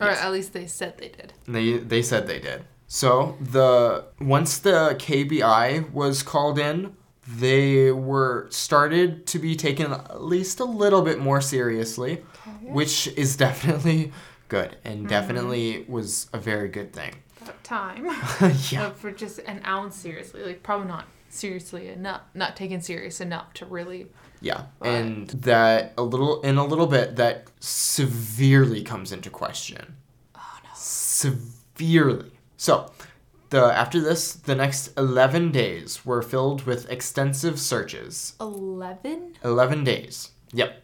[SPEAKER 2] Or
[SPEAKER 1] Yes.
[SPEAKER 2] at least they said they did.
[SPEAKER 1] They they said they did. So the once the KBI was called in, they were started to be taken at least a little bit more seriously, which is definitely good and definitely was a very good thing.
[SPEAKER 2] About time.
[SPEAKER 1] yeah.
[SPEAKER 2] Uh, for just an ounce seriously, like probably not seriously enough, not taken serious enough to really.
[SPEAKER 1] Yeah.
[SPEAKER 2] But-
[SPEAKER 1] And that a little in a little bit that severely comes into question.
[SPEAKER 2] Oh no.
[SPEAKER 1] severely. So, the after this, the next 11 days were filled with extensive searches.
[SPEAKER 2] Eleven.
[SPEAKER 1] 11 days. Yep.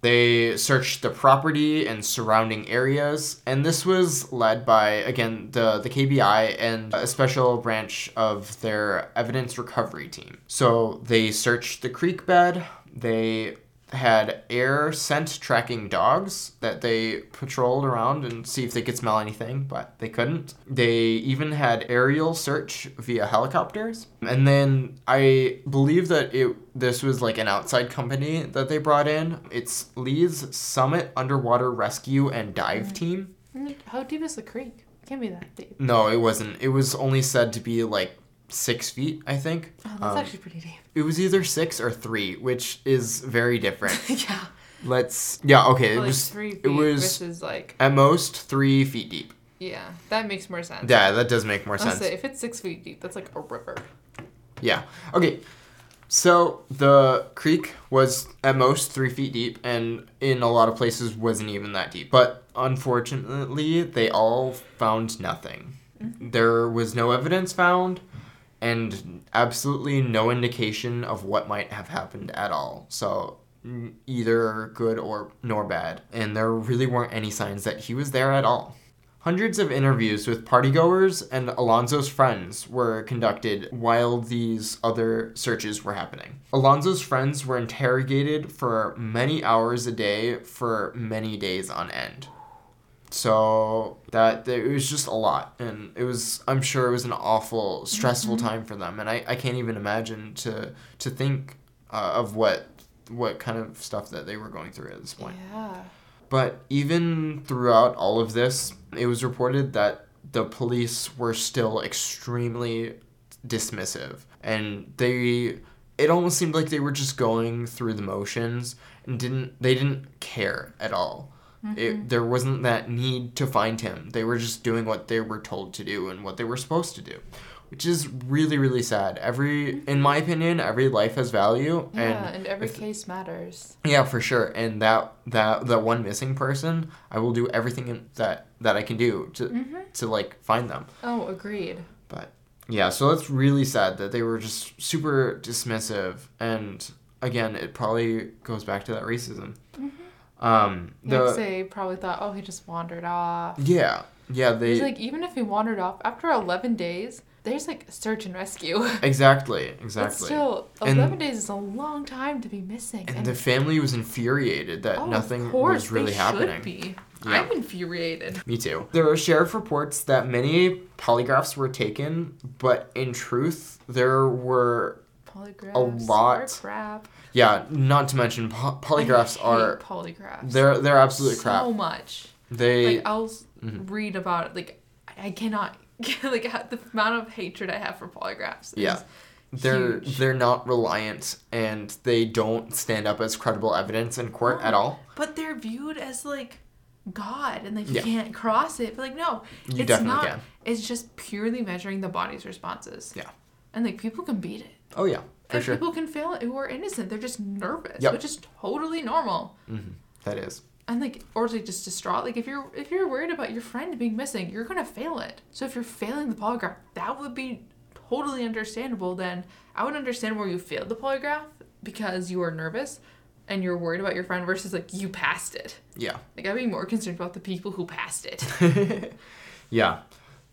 [SPEAKER 1] They searched the property and surrounding areas, and this was led by again the the KBI and a special branch of their evidence recovery team. So they searched the creek bed. They had air scent tracking dogs that they patrolled around and see if they could smell anything, but they couldn't. They even had aerial search via helicopters. And then I believe that it this was like an outside company that they brought in. It's Lee's Summit Underwater Rescue and Dive Team.
[SPEAKER 2] Mm, How deep is the creek? Can't be that deep.
[SPEAKER 1] No, it wasn't. It was only said to be like six feet, I think.
[SPEAKER 2] Oh, that's
[SPEAKER 1] Um,
[SPEAKER 2] actually pretty deep.
[SPEAKER 1] It was either six or three, which is very different.
[SPEAKER 2] yeah.
[SPEAKER 1] Let's yeah, okay. It
[SPEAKER 2] like
[SPEAKER 1] was
[SPEAKER 2] three feet
[SPEAKER 1] it was
[SPEAKER 2] versus like
[SPEAKER 1] at most three feet deep.
[SPEAKER 2] yeah, that makes more sense.
[SPEAKER 1] Yeah, that does make more
[SPEAKER 2] I'll
[SPEAKER 1] sense.
[SPEAKER 2] say if it's six feet deep, that's like a river.
[SPEAKER 1] Yeah. Okay. So the creek was at most three feet deep, and in a lot of places wasn't even that deep. But unfortunately, they all found nothing. Mm-hmm. There was no evidence found, and absolutely no indication of what might have happened at all. So either good or nor bad, and there really weren't any signs that he was there at all. Hundreds of interviews with partygoers and Alonzo's friends were conducted while these other searches were happening. Alonzo's friends were interrogated for many hours a day for many days on end. So that it was just a lot, and it was I'm sure it was an awful, stressful time for them, and I, I can't even imagine to to think uh, of what what kind of stuff that they were going through at this point.
[SPEAKER 2] Yeah.
[SPEAKER 1] But even throughout all of this, it was reported that the police were still extremely dismissive. And they it almost seemed like they were just going through the motions and didn't they didn't care at all. It, mm-hmm. there wasn't that need to find him. They were just doing what they were told to do and what they were supposed to do, which is really really sad. Every mm-hmm. in my opinion, every life has value
[SPEAKER 2] Yeah,
[SPEAKER 1] and
[SPEAKER 2] and, every
[SPEAKER 1] if-
[SPEAKER 2] case matters.
[SPEAKER 1] yeah, for sure. And that that that one missing person, I will do everything in, that that I can do to
[SPEAKER 2] Mm-hmm.
[SPEAKER 1] to like find them.
[SPEAKER 2] Oh, agreed.
[SPEAKER 1] But yeah, so that's really sad that they were just super dismissive. And again, it probably goes back to that racism. Mm-hmm.
[SPEAKER 2] Um,
[SPEAKER 1] the
[SPEAKER 2] they probably thought, oh, he just wandered off.
[SPEAKER 1] yeah, yeah, they
[SPEAKER 2] It's like even if he wandered off after eleven days, there's like search and rescue.
[SPEAKER 1] exactly
[SPEAKER 2] But
[SPEAKER 1] exactly.
[SPEAKER 2] still,
[SPEAKER 1] And-
[SPEAKER 2] eleven days is a long time to be missing.
[SPEAKER 1] and the family was infuriated that
[SPEAKER 2] oh,
[SPEAKER 1] nothing
[SPEAKER 2] of course,
[SPEAKER 1] was really
[SPEAKER 2] they
[SPEAKER 1] happening.
[SPEAKER 2] Should be.
[SPEAKER 1] Yeah.
[SPEAKER 2] I'm infuriated.
[SPEAKER 1] Me too. There are sheriff reports that many polygraphs were taken, but in truth, there were
[SPEAKER 2] Polygraphs
[SPEAKER 1] a
[SPEAKER 2] lot. crap.
[SPEAKER 1] Yeah. Not to mention po- polygraphs are
[SPEAKER 2] polygraphs.
[SPEAKER 1] they're they're absolute
[SPEAKER 2] so
[SPEAKER 1] crap.
[SPEAKER 2] much.
[SPEAKER 1] They
[SPEAKER 2] like I'll s
[SPEAKER 1] Mhm.
[SPEAKER 2] read about it. Like I cannot like the amount of hatred I have for polygraphs.
[SPEAKER 1] Yeah. they're
[SPEAKER 2] huge.
[SPEAKER 1] they're not reliant and they don't stand up as credible evidence in court at all.
[SPEAKER 2] But they're viewed as like God, and like you
[SPEAKER 1] Yeah.
[SPEAKER 2] can't cross it. But like no,
[SPEAKER 1] You
[SPEAKER 2] it's
[SPEAKER 1] definitely
[SPEAKER 2] not.
[SPEAKER 1] can.
[SPEAKER 2] It's just purely measuring the body's responses.
[SPEAKER 1] Yeah.
[SPEAKER 2] And like people can beat it.
[SPEAKER 1] Oh yeah,
[SPEAKER 2] and
[SPEAKER 1] sure.
[SPEAKER 2] people can fail it who are innocent. They're just nervous,
[SPEAKER 1] Yep.
[SPEAKER 2] which is totally normal.
[SPEAKER 1] hmm That is.
[SPEAKER 2] And like, or like just distraught. Like if you're if you're worried about your friend being missing, you're gonna fail it. So if you're failing the polygraph, that would be totally understandable. Then I would understand where you failed the polygraph because you were nervous and you're worried about your friend versus like you passed it.
[SPEAKER 1] Yeah.
[SPEAKER 2] Like I'd be more concerned about the people who passed it.
[SPEAKER 1] yeah.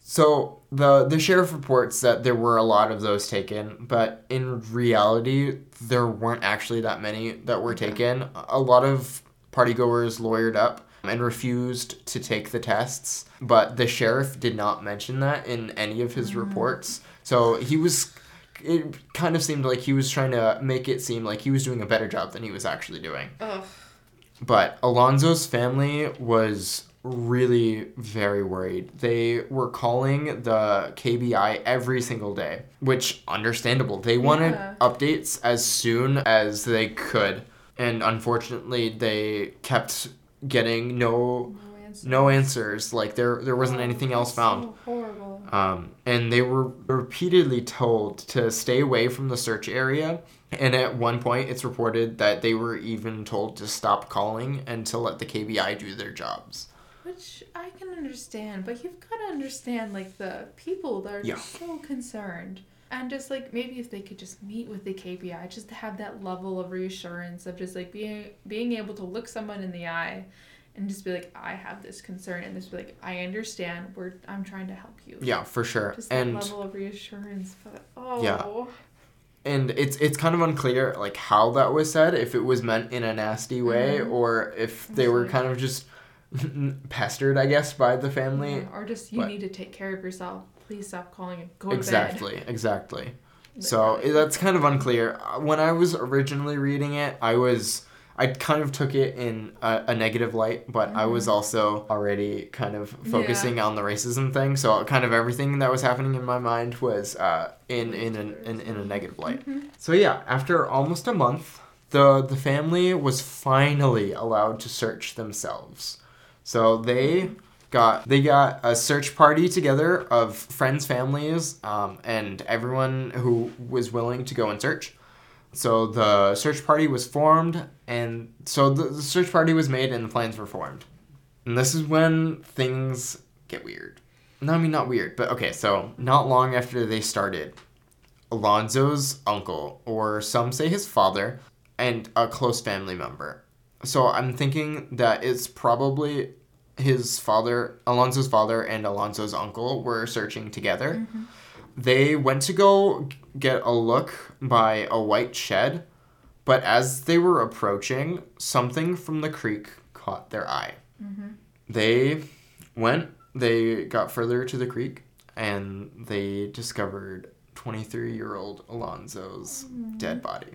[SPEAKER 1] So the the sheriff reports that there were a lot of those taken, but in reality, there weren't actually that many that were taken. A lot of partygoers lawyered up and refused to take the tests, but the sheriff did not mention that in any of his hmm. reports. So he was. It kind of seemed like he was trying to make it seem like he was doing a better job than he was actually doing.
[SPEAKER 2] Ugh.
[SPEAKER 1] But Alonzo's family was really very worried. They were calling the KBI every single day, which understandable. They wanted
[SPEAKER 2] Yeah.
[SPEAKER 1] updates as soon as they could, and unfortunately, they kept getting no
[SPEAKER 2] No answer.
[SPEAKER 1] no answers. Like there there wasn't
[SPEAKER 2] Oh,
[SPEAKER 1] anything else found.
[SPEAKER 2] So horrible.
[SPEAKER 1] Um, and they were repeatedly told to stay away from the search area. And at one point, it's reported that they were even told to stop calling and to let the KBI do their jobs.
[SPEAKER 2] Which I can understand, but you've got to understand like the people that are
[SPEAKER 1] Yeah.
[SPEAKER 2] so concerned. And just like maybe if they could just meet with the KBI, just to have that level of reassurance of just like being being able to look someone in the eye and just be like, I have this concern and just be like, I understand, we're I'm trying to help you.
[SPEAKER 1] Yeah, for sure.
[SPEAKER 2] Just that
[SPEAKER 1] And
[SPEAKER 2] level of reassurance. But oh
[SPEAKER 1] Yeah. and it's it's kind of unclear like how that was said, if it was meant in a nasty way
[SPEAKER 2] Mhm.
[SPEAKER 1] or if they were kind of just pestered, I guess, by the family.
[SPEAKER 2] Yeah, or just you
[SPEAKER 1] but-
[SPEAKER 2] need to take care of yourself. Please stop calling and go to
[SPEAKER 1] Exactly, exactly. So that's kind of unclear. Uh, When I was originally reading it, I was I kind of took it in a, a negative light, but I was
[SPEAKER 2] Mhm.
[SPEAKER 1] also already kind of
[SPEAKER 2] Yeah.
[SPEAKER 1] focusing on the racism thing. So kind of everything that was happening in my mind was uh, in in, an, in in a negative light.
[SPEAKER 2] Mhm.
[SPEAKER 1] So yeah, after almost a month, the the family was finally allowed to search themselves. So they got they got a search party together of friends, families, um, and everyone who was willing to go and search. So the search party was formed, and so the, the search party was made, and the plans were formed. And this is when things get weird. No, I mean not weird, but okay. So not long after they started, Alonzo's uncle, or some say his father, and a close family member. So I'm thinking that it's probably his father, Alonzo's father, and Alonzo's uncle were searching together.
[SPEAKER 2] Mhm.
[SPEAKER 1] They went to go get a look by a white shed, but as they were approaching, something from the creek caught their eye.
[SPEAKER 2] Mhm.
[SPEAKER 1] They went, they got further to the creek, and they discovered 23 year old Alonzo's dead body.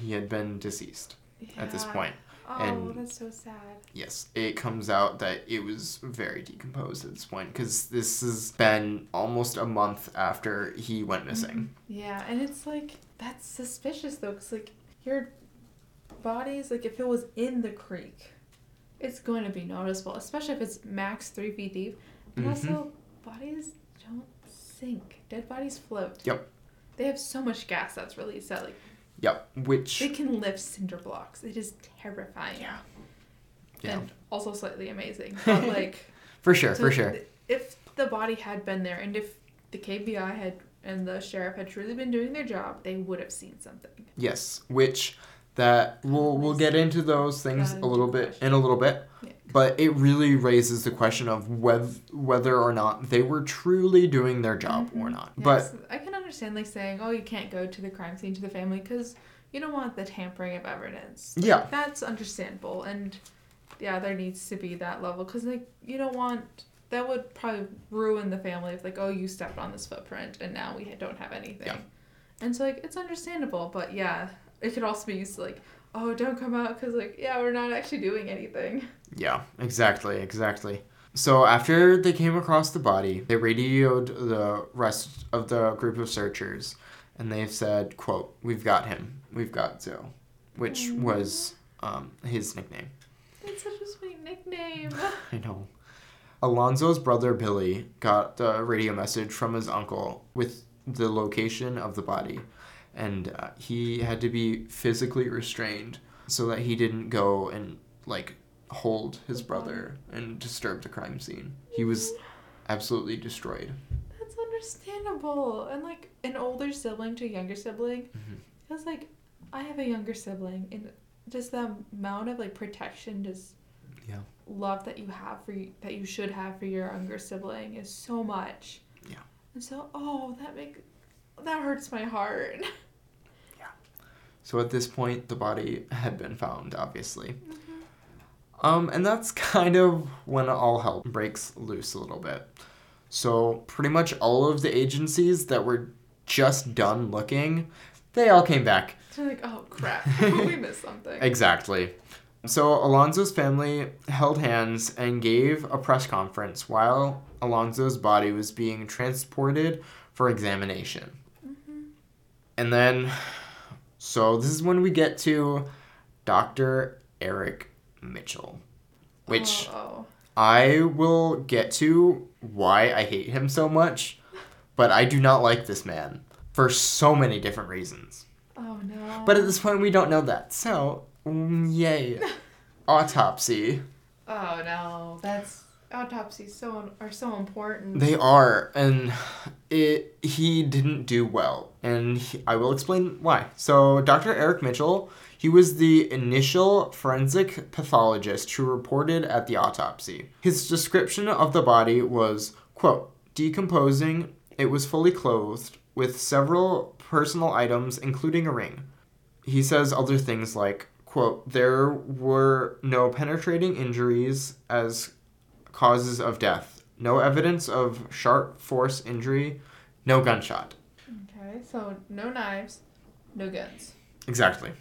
[SPEAKER 1] He had been deceased at this point.
[SPEAKER 2] Oh,
[SPEAKER 1] and-
[SPEAKER 2] that's so sad.
[SPEAKER 1] Yes, it comes out that it was very decomposed at this point because this has been almost a month after he went missing.
[SPEAKER 2] Yeah, and it's like that's suspicious though, cause like your body's like if it was in the creek, it's going to be noticeable, especially if it's max three feet deep. And
[SPEAKER 1] Mhm.
[SPEAKER 2] also, bodies don't sink. Dead bodies float.
[SPEAKER 1] Yep.
[SPEAKER 2] They have so much gas that's released that like
[SPEAKER 1] Yep, which
[SPEAKER 2] they can lift cinder blocks. It is terrifying.
[SPEAKER 1] Yeah. yeah,
[SPEAKER 2] And also slightly amazing. But like
[SPEAKER 1] for sure,
[SPEAKER 2] So
[SPEAKER 1] for sure.
[SPEAKER 2] th- If the body had been there, and if the KBI had and the sheriff had truly been doing their job, they would have seen something.
[SPEAKER 1] Yes, which that we'll we'll get into those things a little bit
[SPEAKER 2] question.
[SPEAKER 1] in a little bit.
[SPEAKER 2] Yeah.
[SPEAKER 1] But it really raises the question of whether whether or not they were truly doing their job or
[SPEAKER 2] Mhm.
[SPEAKER 1] not. But
[SPEAKER 2] I can understand like saying, "Oh, you can't go to the crime scene to the family because you don't want the tampering of evidence."
[SPEAKER 1] yeah,
[SPEAKER 2] That's understandable, and yeah, there needs to be that level because like you don't want that would probably ruin the family if like, "Oh, you stepped on this footprint and now we don't have anything."
[SPEAKER 1] Yeah.
[SPEAKER 2] And so like it's understandable, but yeah, it could also be used to like, "Oh, don't come out because like yeah, we're not actually doing anything."
[SPEAKER 1] yeah, exactly, exactly. So after they came across the body, they radioed the rest of the group of searchers, and they've said, "quote We've got him. We've got Zoe," which
[SPEAKER 2] Aw.
[SPEAKER 1] was um, his nickname.
[SPEAKER 2] That's such a sweet nickname.
[SPEAKER 1] I know. Alonzo's brother Billy got the radio message from his uncle with the location of the body, and uh, he had to be physically restrained so that he didn't go and like hold his brother and disturb the crime scene. He was absolutely destroyed.
[SPEAKER 2] That's understandable. And like an older sibling to a younger sibling,
[SPEAKER 1] Mhm.
[SPEAKER 2] it's like I have a younger sibling, and just the amount of like protection, just
[SPEAKER 1] Yeah.
[SPEAKER 2] love that you have for that you should have for your younger sibling is so much.
[SPEAKER 1] Yeah.
[SPEAKER 2] And so, oh, that make that hurts my heart. Yeah.
[SPEAKER 1] So at this point, the body had been found, obviously. Um, and that's kind of when all hell breaks loose a little bit. So pretty much all of the agencies that were just done looking, they all came back.
[SPEAKER 2] They're like, oh crap, we missed something.
[SPEAKER 1] Exactly. So Alonzo's family held hands and gave a press conference while Alonzo's body was being transported for examination. And then, so this is when we get to Dr. Eric Mitchell, which
[SPEAKER 2] Oh,
[SPEAKER 1] I will get to why I hate him so much, but I do not like this man for so many different reasons.
[SPEAKER 2] oh. no.
[SPEAKER 1] But at this point, we don't know that. So, mm, yay. Autopsy.
[SPEAKER 2] Oh no. That's autopsies so are so important.
[SPEAKER 1] They are, and it he didn't do well, and he, I will explain why. So, Dr. Eric Mitchell, he was the initial forensic pathologist who reported at the autopsy. His description of the body was, quote, decomposing, it was fully clothed with several personal items including a ring. He says other things like, quote, there were no penetrating injuries as causes of death. No evidence of sharp force injury. No gunshot.
[SPEAKER 2] Okay, so no knives, no guns.
[SPEAKER 1] Exactly.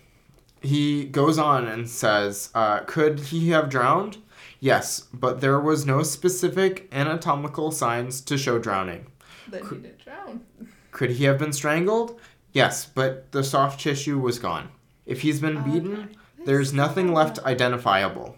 [SPEAKER 1] He goes on and says, uh, could he have drowned? Yes, but there was no specific anatomical signs to show drowning.
[SPEAKER 2] Then he did drown.
[SPEAKER 1] Could he have been strangled? Yes, but the soft tissue was gone. If he's been beaten,
[SPEAKER 2] Okay.
[SPEAKER 1] there's nothing left identifiable.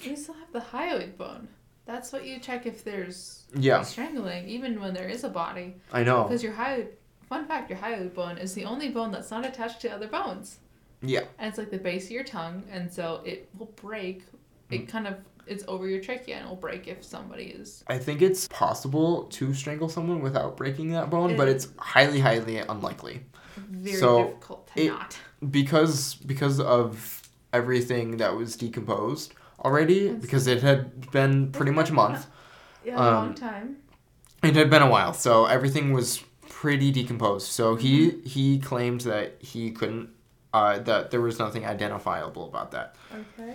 [SPEAKER 2] You still have the hyoid bone. That's what you check if there's
[SPEAKER 1] Yeah,
[SPEAKER 2] strangling, even when there is a body.
[SPEAKER 1] I know.
[SPEAKER 2] Because your hyoid, fun fact, your hyoid bone is the only bone that's not attached to other bones.
[SPEAKER 1] Yeah.
[SPEAKER 2] And it's like the base of your tongue, and so it will break. It
[SPEAKER 1] Mm.
[SPEAKER 2] kind of it's over your trachea and it will break if somebody is.
[SPEAKER 1] I think it's possible to strangle someone without breaking that bone, but it's highly, highly unlikely.
[SPEAKER 2] Very
[SPEAKER 1] So,
[SPEAKER 2] difficult to
[SPEAKER 1] it-
[SPEAKER 2] not.
[SPEAKER 1] because because of everything that was decomposed already
[SPEAKER 2] It's-
[SPEAKER 1] because it had been pretty much a month
[SPEAKER 2] Yeah, a long
[SPEAKER 1] um,
[SPEAKER 2] time.
[SPEAKER 1] it had been a while so everything was pretty decomposed so he he claimed that he couldn't uh, that there was nothing identifiable about that
[SPEAKER 2] Okay.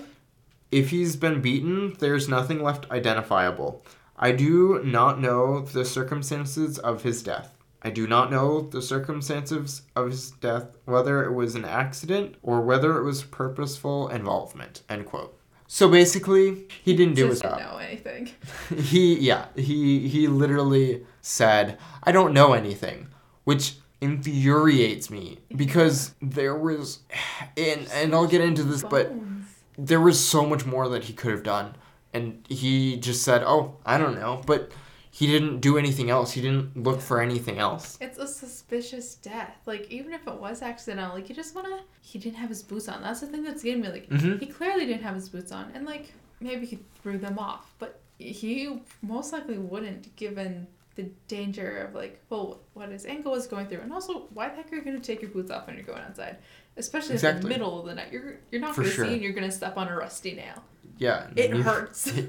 [SPEAKER 1] if he's been beaten there's nothing left identifiable i do not know the circumstances of his death I do not know the circumstances of his death, whether it was an accident or whether it was purposeful involvement. End quote. So basically, he didn't do his job.
[SPEAKER 2] know anything.
[SPEAKER 1] He yeah, he he literally said, "I don't know anything," which infuriates me because there was and and I'll get into this, but there was so much more that he could have done and he just said, "Oh, I don't know," but he didn't do anything else. He didn't look for anything else.
[SPEAKER 2] It's a suspicious death. Like even if it was accidental, like you just wanna. He didn't have his boots on. That's the thing that's getting me. Like
[SPEAKER 1] Mhm.
[SPEAKER 2] he clearly didn't have his boots on, and like maybe he threw them off, but he most likely wouldn't, given the danger of like, well, what his ankle was going through, and also why the heck are you gonna take your boots off when you're going outside, especially in the middle of the night. You're you're not
[SPEAKER 1] For
[SPEAKER 2] gonna
[SPEAKER 1] sure.
[SPEAKER 2] see, and you're gonna step on a rusty nail.
[SPEAKER 1] Yeah.
[SPEAKER 2] It hurts.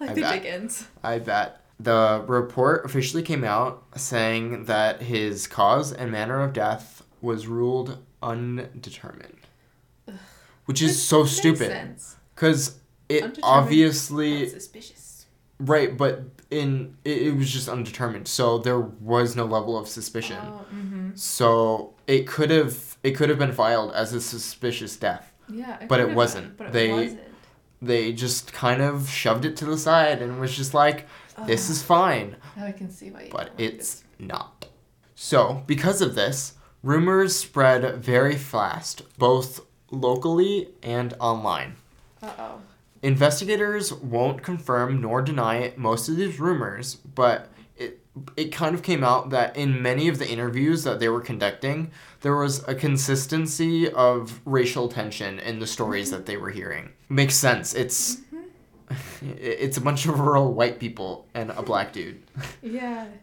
[SPEAKER 2] Like
[SPEAKER 1] I
[SPEAKER 2] the
[SPEAKER 1] bet.
[SPEAKER 2] Dickens.
[SPEAKER 1] I bet. The report officially came out saying that his cause and manner of death was ruled undetermined. Which is so
[SPEAKER 2] makes
[SPEAKER 1] stupid. Because it obviously.
[SPEAKER 2] Suspicious.
[SPEAKER 1] Right, but in it, it was just undetermined. So there was no level of suspicion.
[SPEAKER 2] Oh, mm-hmm.
[SPEAKER 1] So it could have it could have been filed as a suspicious death.
[SPEAKER 2] Yeah,
[SPEAKER 1] But it wasn't.
[SPEAKER 2] been, but it
[SPEAKER 1] They-
[SPEAKER 2] wasn't.
[SPEAKER 1] They just kind of shoved it to the side and was just like, this is fine.
[SPEAKER 2] Now I can see why. You
[SPEAKER 1] but it's not. So, because of this, rumors spread very fast, both locally and online.
[SPEAKER 2] Uh oh.
[SPEAKER 1] Investigators won't confirm nor deny most of these rumors, but it it kind of came out that in many of the interviews that they were conducting, there was a consistency of racial tension in the stories that they were hearing. Makes sense. It's it's a bunch of rural white people and a black dude.
[SPEAKER 2] Yeah.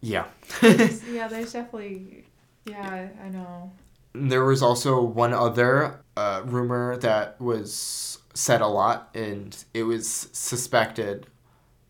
[SPEAKER 1] Yeah.
[SPEAKER 2] yeah. There's definitely. Yeah, I know.
[SPEAKER 1] There was also one other uh, rumor that was said a lot, and it was suspected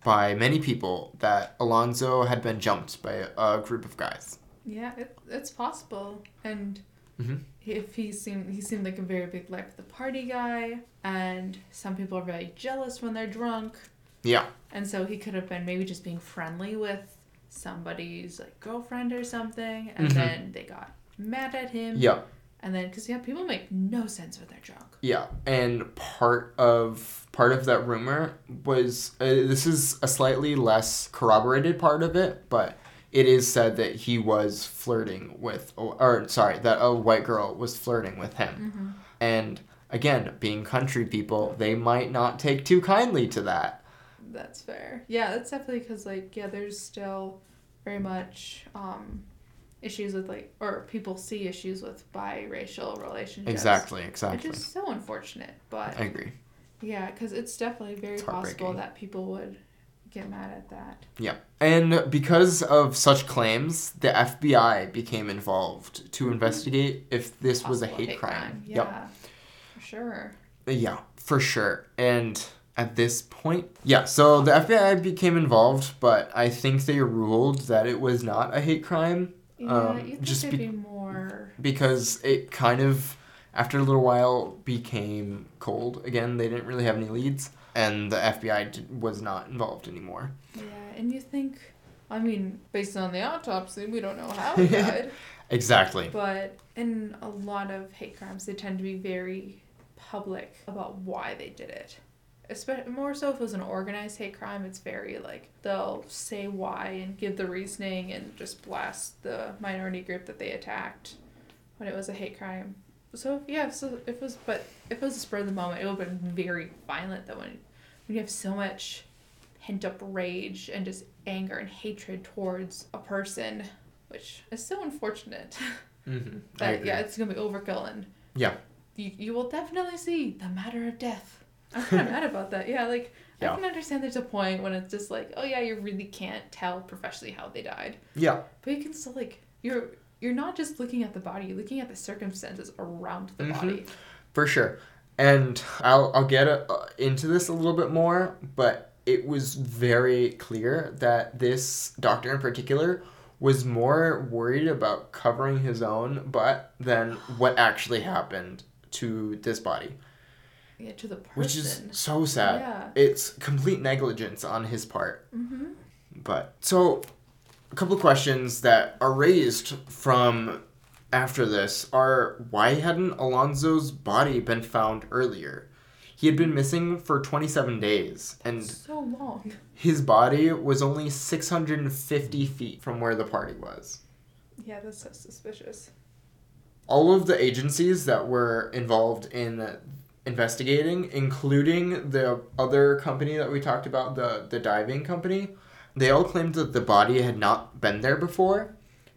[SPEAKER 1] by many people that Alonzo had been jumped by a group of guys.
[SPEAKER 2] Yeah, it, it's possible. And
[SPEAKER 1] Mhm.
[SPEAKER 2] if he seemed he seemed like a very big life of the party guy, and some people are very jealous when they're drunk,
[SPEAKER 1] Yeah,
[SPEAKER 2] and so he could have been maybe just being friendly with somebody's like girlfriend or something, and
[SPEAKER 1] Mhm.
[SPEAKER 2] then they got mad at him.
[SPEAKER 1] yeah,
[SPEAKER 2] And then, because yeah, people make no sense with their drunk.
[SPEAKER 1] Yeah, and part of part of that rumor was uh, this is a slightly less corroborated part of it, but it is said that he was flirting with, or sorry, that a white girl was flirting with him, and again, being country people, they might not take too kindly to that.
[SPEAKER 2] That's fair. Yeah, that's definitely because like yeah, there's still very much um, issues with like or people see issues with biracial relationships.
[SPEAKER 1] Exactly, exactly.
[SPEAKER 2] Which is so unfortunate, but
[SPEAKER 1] I agree.
[SPEAKER 2] yeah, because it's definitely very
[SPEAKER 1] It's
[SPEAKER 2] possible that people would get mad at that.
[SPEAKER 1] Yeah. And because of such claims, the FBI became involved to mm-hmm. investigate if this was a
[SPEAKER 2] Possible
[SPEAKER 1] hate, crime.
[SPEAKER 2] Yeah,
[SPEAKER 1] Yep.
[SPEAKER 2] for sure.
[SPEAKER 1] Yeah, for sure. And at this point, yeah, so the FBI became involved, but I think they ruled that it was not a hate crime
[SPEAKER 2] Yeah,
[SPEAKER 1] Um,
[SPEAKER 2] you think
[SPEAKER 1] just be-
[SPEAKER 2] be more.
[SPEAKER 1] because it kind of, after a little while, became cold again. They didn't really have any leads, and the FBI d- was not involved anymore.
[SPEAKER 2] Yeah, and you think, I mean, based on the autopsy, we don't know how he died.
[SPEAKER 1] Exactly.
[SPEAKER 2] But in a lot of hate crimes, they tend to be very public about why they did it. Especially more so if it was an organized hate crime, it's very like they'll say why and give the reasoning and just blast the minority group that they attacked when it was a hate crime. So yeah, so if it was but if it was a spur of the moment, it would have been very violent though when when you have so much pent up rage and just anger and hatred towards a person, which is so unfortunate.
[SPEAKER 1] Mm-hmm.
[SPEAKER 2] That yeah, it's gonna be overkill and
[SPEAKER 1] Yeah.
[SPEAKER 2] you, you will definitely see the matter of death. I'm kind of mad about that. Yeah, like
[SPEAKER 1] Yeah.
[SPEAKER 2] I can understand there's a point when it's just like, oh yeah, you really can't tell professionally how they died,
[SPEAKER 1] Yeah.
[SPEAKER 2] but you can still like you're you're not just looking at the body, you're looking at the circumstances around the
[SPEAKER 1] Mhm.
[SPEAKER 2] body.
[SPEAKER 1] For sure. And I'll, I'll get uh, into this a little bit more, but it was very clear that this doctor in particular was more worried about covering his own butt than what actually happened to this body,
[SPEAKER 2] Yeah, to the person.
[SPEAKER 1] which is so sad.
[SPEAKER 2] Yeah.
[SPEAKER 1] It's complete negligence on his part.
[SPEAKER 2] Mm-hmm.
[SPEAKER 1] But so, a couple of questions that are raised from after this are why hadn't Alonzo's body been found earlier? He had been missing for 27 days, and
[SPEAKER 2] So long.
[SPEAKER 1] his body was only 650 feet from where the party was.
[SPEAKER 2] Yeah, that's so suspicious.
[SPEAKER 1] All of the agencies that were involved in investigating, including the other company that we talked about, the, the diving company, they all claimed that the body had not been there before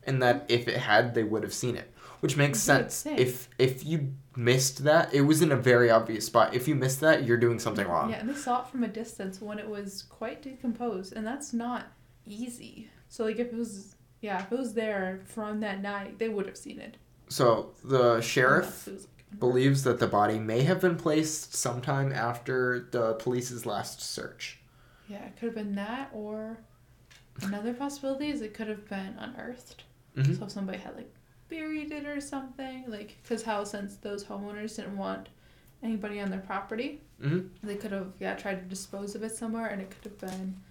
[SPEAKER 1] and that if it had, they would have seen it. Which makes
[SPEAKER 2] would
[SPEAKER 1] sense. If if you missed that, it was in a very obvious spot. If you missed that, you're doing something wrong.
[SPEAKER 2] Yeah, and they saw it from a distance when it was quite decomposed, and that's not easy. So like if it was yeah, if it was there from that night, they would have seen it.
[SPEAKER 1] So the sheriff
[SPEAKER 2] Unless it was, like,
[SPEAKER 1] believes that the body may have been placed sometime after the police's last search.
[SPEAKER 2] Yeah, it could have been that, or another possibility is it could have been unearthed.
[SPEAKER 1] Mhm.
[SPEAKER 2] So if somebody had like buried it or something, like because how since those homeowners didn't want anybody on their property,
[SPEAKER 1] Mhm.
[SPEAKER 2] they could have yeah tried to dispose of it somewhere, and it could have been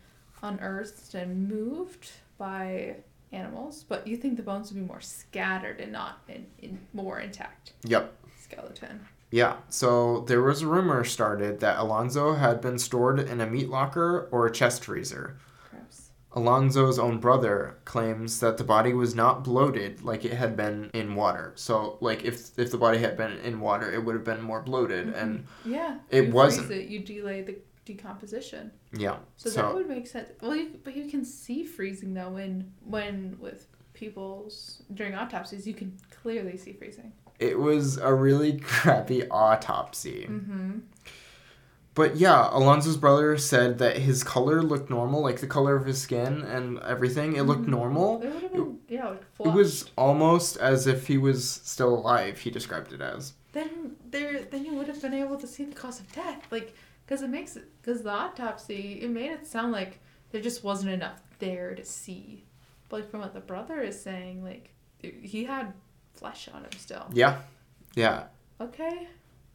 [SPEAKER 2] unearthed and moved by animals. But you think the bones would be more scattered and not in, in more intact
[SPEAKER 1] Yep.
[SPEAKER 2] Skeleton.
[SPEAKER 1] Yeah, so there was a rumor started that Alonzo had been stored in a meat locker or a chest freezer.
[SPEAKER 2] Gross.
[SPEAKER 1] Alonzo's own brother claims that the body was not bloated like it had been in water. So, like if if the body had been in water, it would have been more bloated, mm-hmm. and
[SPEAKER 2] Yeah.
[SPEAKER 1] It wasn't.
[SPEAKER 2] It, you delay the decomposition.
[SPEAKER 1] yeah.
[SPEAKER 2] So, that would make sense. Well, you, but you can see freezing though when when with people's during autopsies you can clearly see freezing.
[SPEAKER 1] It was a really crappy autopsy.
[SPEAKER 2] Mm-hmm.
[SPEAKER 1] But yeah, Alonzo's brother said that his color looked normal, like the color of his skin and everything. It looked
[SPEAKER 2] Mhm.
[SPEAKER 1] normal.
[SPEAKER 2] It would have been yeah. Like
[SPEAKER 1] It was almost as if he was still alive. He described it as.
[SPEAKER 2] then there then you would have been able to see the cause of death like because it makes it because the autopsy it made it sound like there just wasn't enough there to see but like from what the brother is saying like he had flesh on him still
[SPEAKER 1] Yeah, yeah,
[SPEAKER 2] okay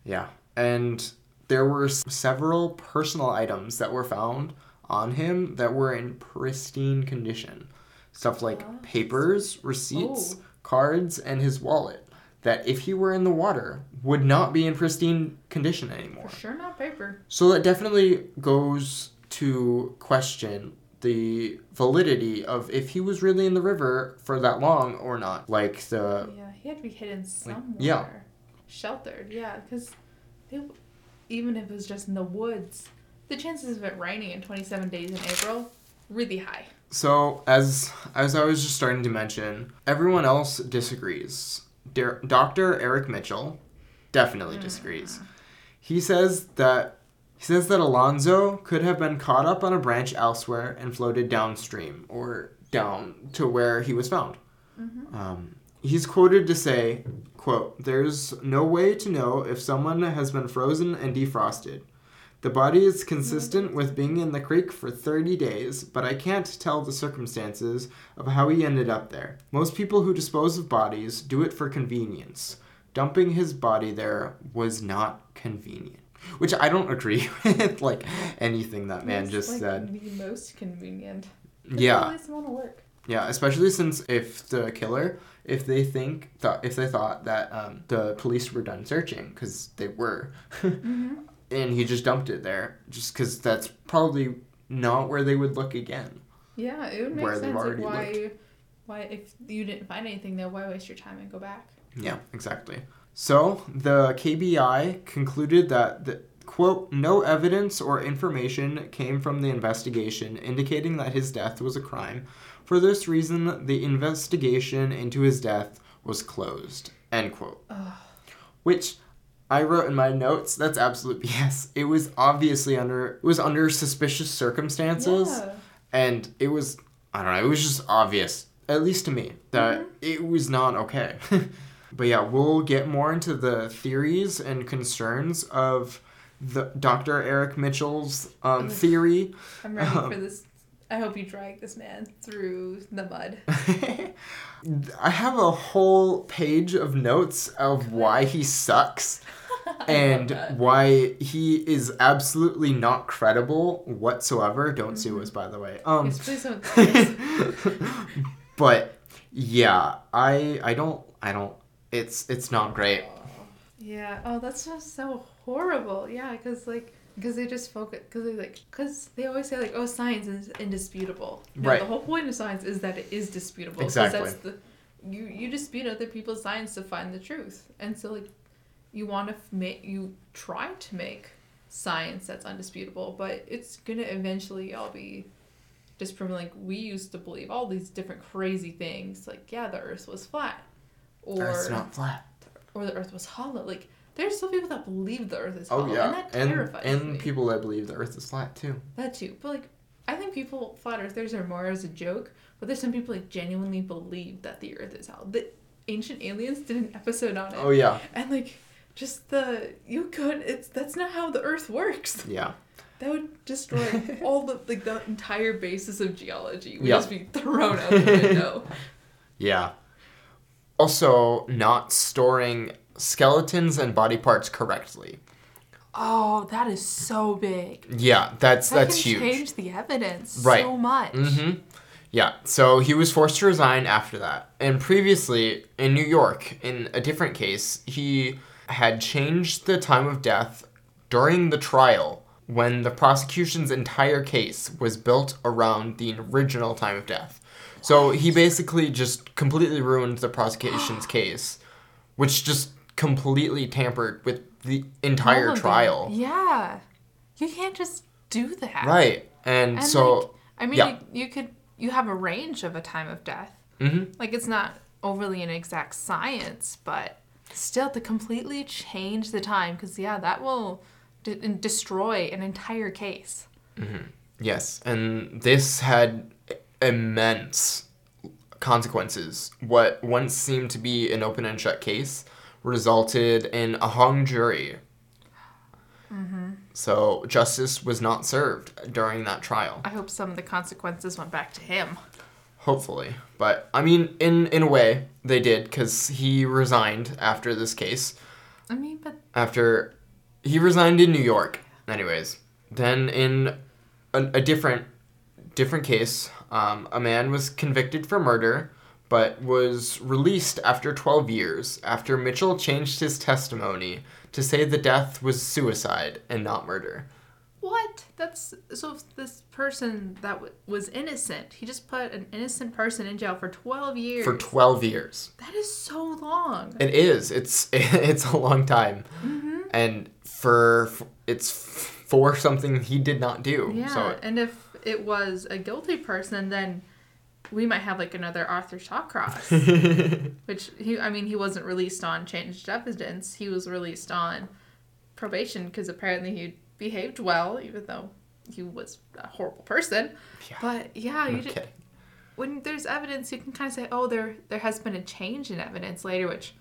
[SPEAKER 1] yeah. And there were s- several personal items that were found on him that were in pristine condition. Stuff like papers, receipts,
[SPEAKER 2] Oh.
[SPEAKER 1] cards, and his wallet. that if he were in the water would not be in pristine condition anymore.
[SPEAKER 2] For sure not paper.
[SPEAKER 1] So that definitely goes to question the validity of if he was really in the river for that long or not. Like the
[SPEAKER 2] yeah, he had to be hidden somewhere.
[SPEAKER 1] yeah.
[SPEAKER 2] Sheltered, yeah, because even if it was just in the woods, the chances of it raining in 27 days in April, really high.
[SPEAKER 1] So as as I was just starting to mention, everyone else disagrees. Dr. Eric Mitchell definitely disagrees. He says that he says that Alonzo could have been caught up on a branch elsewhere and floated downstream or down to where he was found. Um, he's quoted to say, "quote There's no way to know if someone has been frozen and defrosted. The body is consistent with being in the creek for 30 days, but I can't tell the circumstances of how he ended up there. Most people who dispose of bodies do it for convenience. Dumping his body there was not convenient." Which I don't agree with, like anything that man
[SPEAKER 2] It's,
[SPEAKER 1] just
[SPEAKER 2] like,
[SPEAKER 1] said.
[SPEAKER 2] The most convenient.
[SPEAKER 1] Yeah.
[SPEAKER 2] At least want to work.
[SPEAKER 1] Yeah, especially since if the killer, if they think thought if they thought that um, the police were done searching because they were,
[SPEAKER 2] Mm-hmm.
[SPEAKER 1] and he just dumped it there, just because that's probably not where they would look again.
[SPEAKER 2] Yeah, it would make
[SPEAKER 1] Where
[SPEAKER 2] sense. Like why, why if you didn't find anything there, why waste your time and go back?
[SPEAKER 1] Yeah, exactly. So the KBI concluded that the quote no evidence or information came from the investigation indicating that his death was a crime. For this reason, the investigation into his death was closed. End quote.
[SPEAKER 2] Ugh.
[SPEAKER 1] Which I wrote in my notes. That's absolute BS. It was obviously under it was under suspicious circumstances,
[SPEAKER 2] Yeah.
[SPEAKER 1] and it was I don't know. It was just obvious, at least to me, that it was not okay. but yeah, we'll get more into the theories and concerns of the Dr. Eric Mitchell's um, theory.
[SPEAKER 2] I'm ready
[SPEAKER 1] Um,
[SPEAKER 2] for this. I hope you drag this man through the mud.
[SPEAKER 1] I have a whole page of notes of why he sucks and why he is absolutely not credible whatsoever. Don't sue us, by the way. Um,
[SPEAKER 2] Yes, please don't
[SPEAKER 1] but yeah, I I don't I don't. It's it's not great.
[SPEAKER 2] Yeah. Oh, that's just so horrible. Yeah, because like, because they just focus, because they like, because they always say like, oh, science is indisputable. No,
[SPEAKER 1] Right.
[SPEAKER 2] The whole point of science is that it is disputable.
[SPEAKER 1] Exactly.
[SPEAKER 2] That's the, you you dispute other people's science to find the truth, and so like, you want to make you try to make science that's undisputable, but it's gonna eventually all be just from Like we used to believe all these different crazy things, like yeah, the Earth was flat, or
[SPEAKER 1] Earth's not flat.
[SPEAKER 2] or the earth was hollow. Like there's still people that believe the earth is
[SPEAKER 1] Oh yeah,
[SPEAKER 2] and that
[SPEAKER 1] and
[SPEAKER 2] terrifies
[SPEAKER 1] and
[SPEAKER 2] me.
[SPEAKER 1] people that believe the Earth is flat too.
[SPEAKER 2] that too, but like I think people flat earthers are more as a joke, but there's some people like genuinely believe that the earth is hollow. The ancient aliens did an episode on it,
[SPEAKER 1] Oh yeah,
[SPEAKER 2] and like just the you could it's that's not how the earth works.
[SPEAKER 1] yeah.
[SPEAKER 2] That would destroy all the like the entire basis of geology We'd
[SPEAKER 1] Yeah.
[SPEAKER 2] just be thrown out the window.
[SPEAKER 1] Yeah. Also, not storing skeletons and body parts correctly.
[SPEAKER 2] Oh, that is so big.
[SPEAKER 1] Yeah, that's
[SPEAKER 2] That
[SPEAKER 1] that's
[SPEAKER 2] can
[SPEAKER 1] huge.
[SPEAKER 2] change the evidence
[SPEAKER 1] Right.
[SPEAKER 2] so much.
[SPEAKER 1] Mm-hmm. Yeah, so he was forced to resign after that. And previously, in New York, in a different case, he had changed the time of death during the trial when the prosecution's entire case was built around the original time of death. So he basically just completely ruined the prosecution's case, which just completely tampered with the entire
[SPEAKER 2] All of it.
[SPEAKER 1] trial.
[SPEAKER 2] Yeah. You can't just do that.
[SPEAKER 1] Right. And,
[SPEAKER 2] And
[SPEAKER 1] so,
[SPEAKER 2] like, I mean,
[SPEAKER 1] yeah.
[SPEAKER 2] you, you could, you have a range of a time of death.
[SPEAKER 1] mhm.
[SPEAKER 2] Like, it's not overly an exact science, but still to completely change the time, because, yeah, that will de- destroy an entire case.
[SPEAKER 1] Yes, and this had immense consequences. What once seemed to be an open and shut case resulted in a hung jury. So justice was not served during that trial.
[SPEAKER 2] I hope some of the consequences went back to him.
[SPEAKER 1] Hopefully, but I mean, in in a way, they did because he resigned after this case.
[SPEAKER 2] I mean, but
[SPEAKER 1] after he resigned in New York. Anyways, then in a, a different different case, um, a man was convicted for murder, but was released after 12 years after Mitchell changed his testimony to say the death was suicide and not murder.
[SPEAKER 2] What? That's so. If this person that w- was innocent, he just put an innocent person in jail for twelve years.
[SPEAKER 1] For 12 years.
[SPEAKER 2] that is so long.
[SPEAKER 1] It is. It's it's a long time.
[SPEAKER 2] Mm-hmm.
[SPEAKER 1] And for it's for something he did not do.
[SPEAKER 2] Yeah,
[SPEAKER 1] So
[SPEAKER 2] and if it was a guilty person, then we might have like another Arthur Shawcross, which he. I mean, he wasn't released on changed evidence. He was released on probation because apparently he behaved well, even though he was a horrible person.
[SPEAKER 1] Yeah.
[SPEAKER 2] But yeah, you just, when there's evidence, you can kind of say, oh, there there has been a change in evidence later, which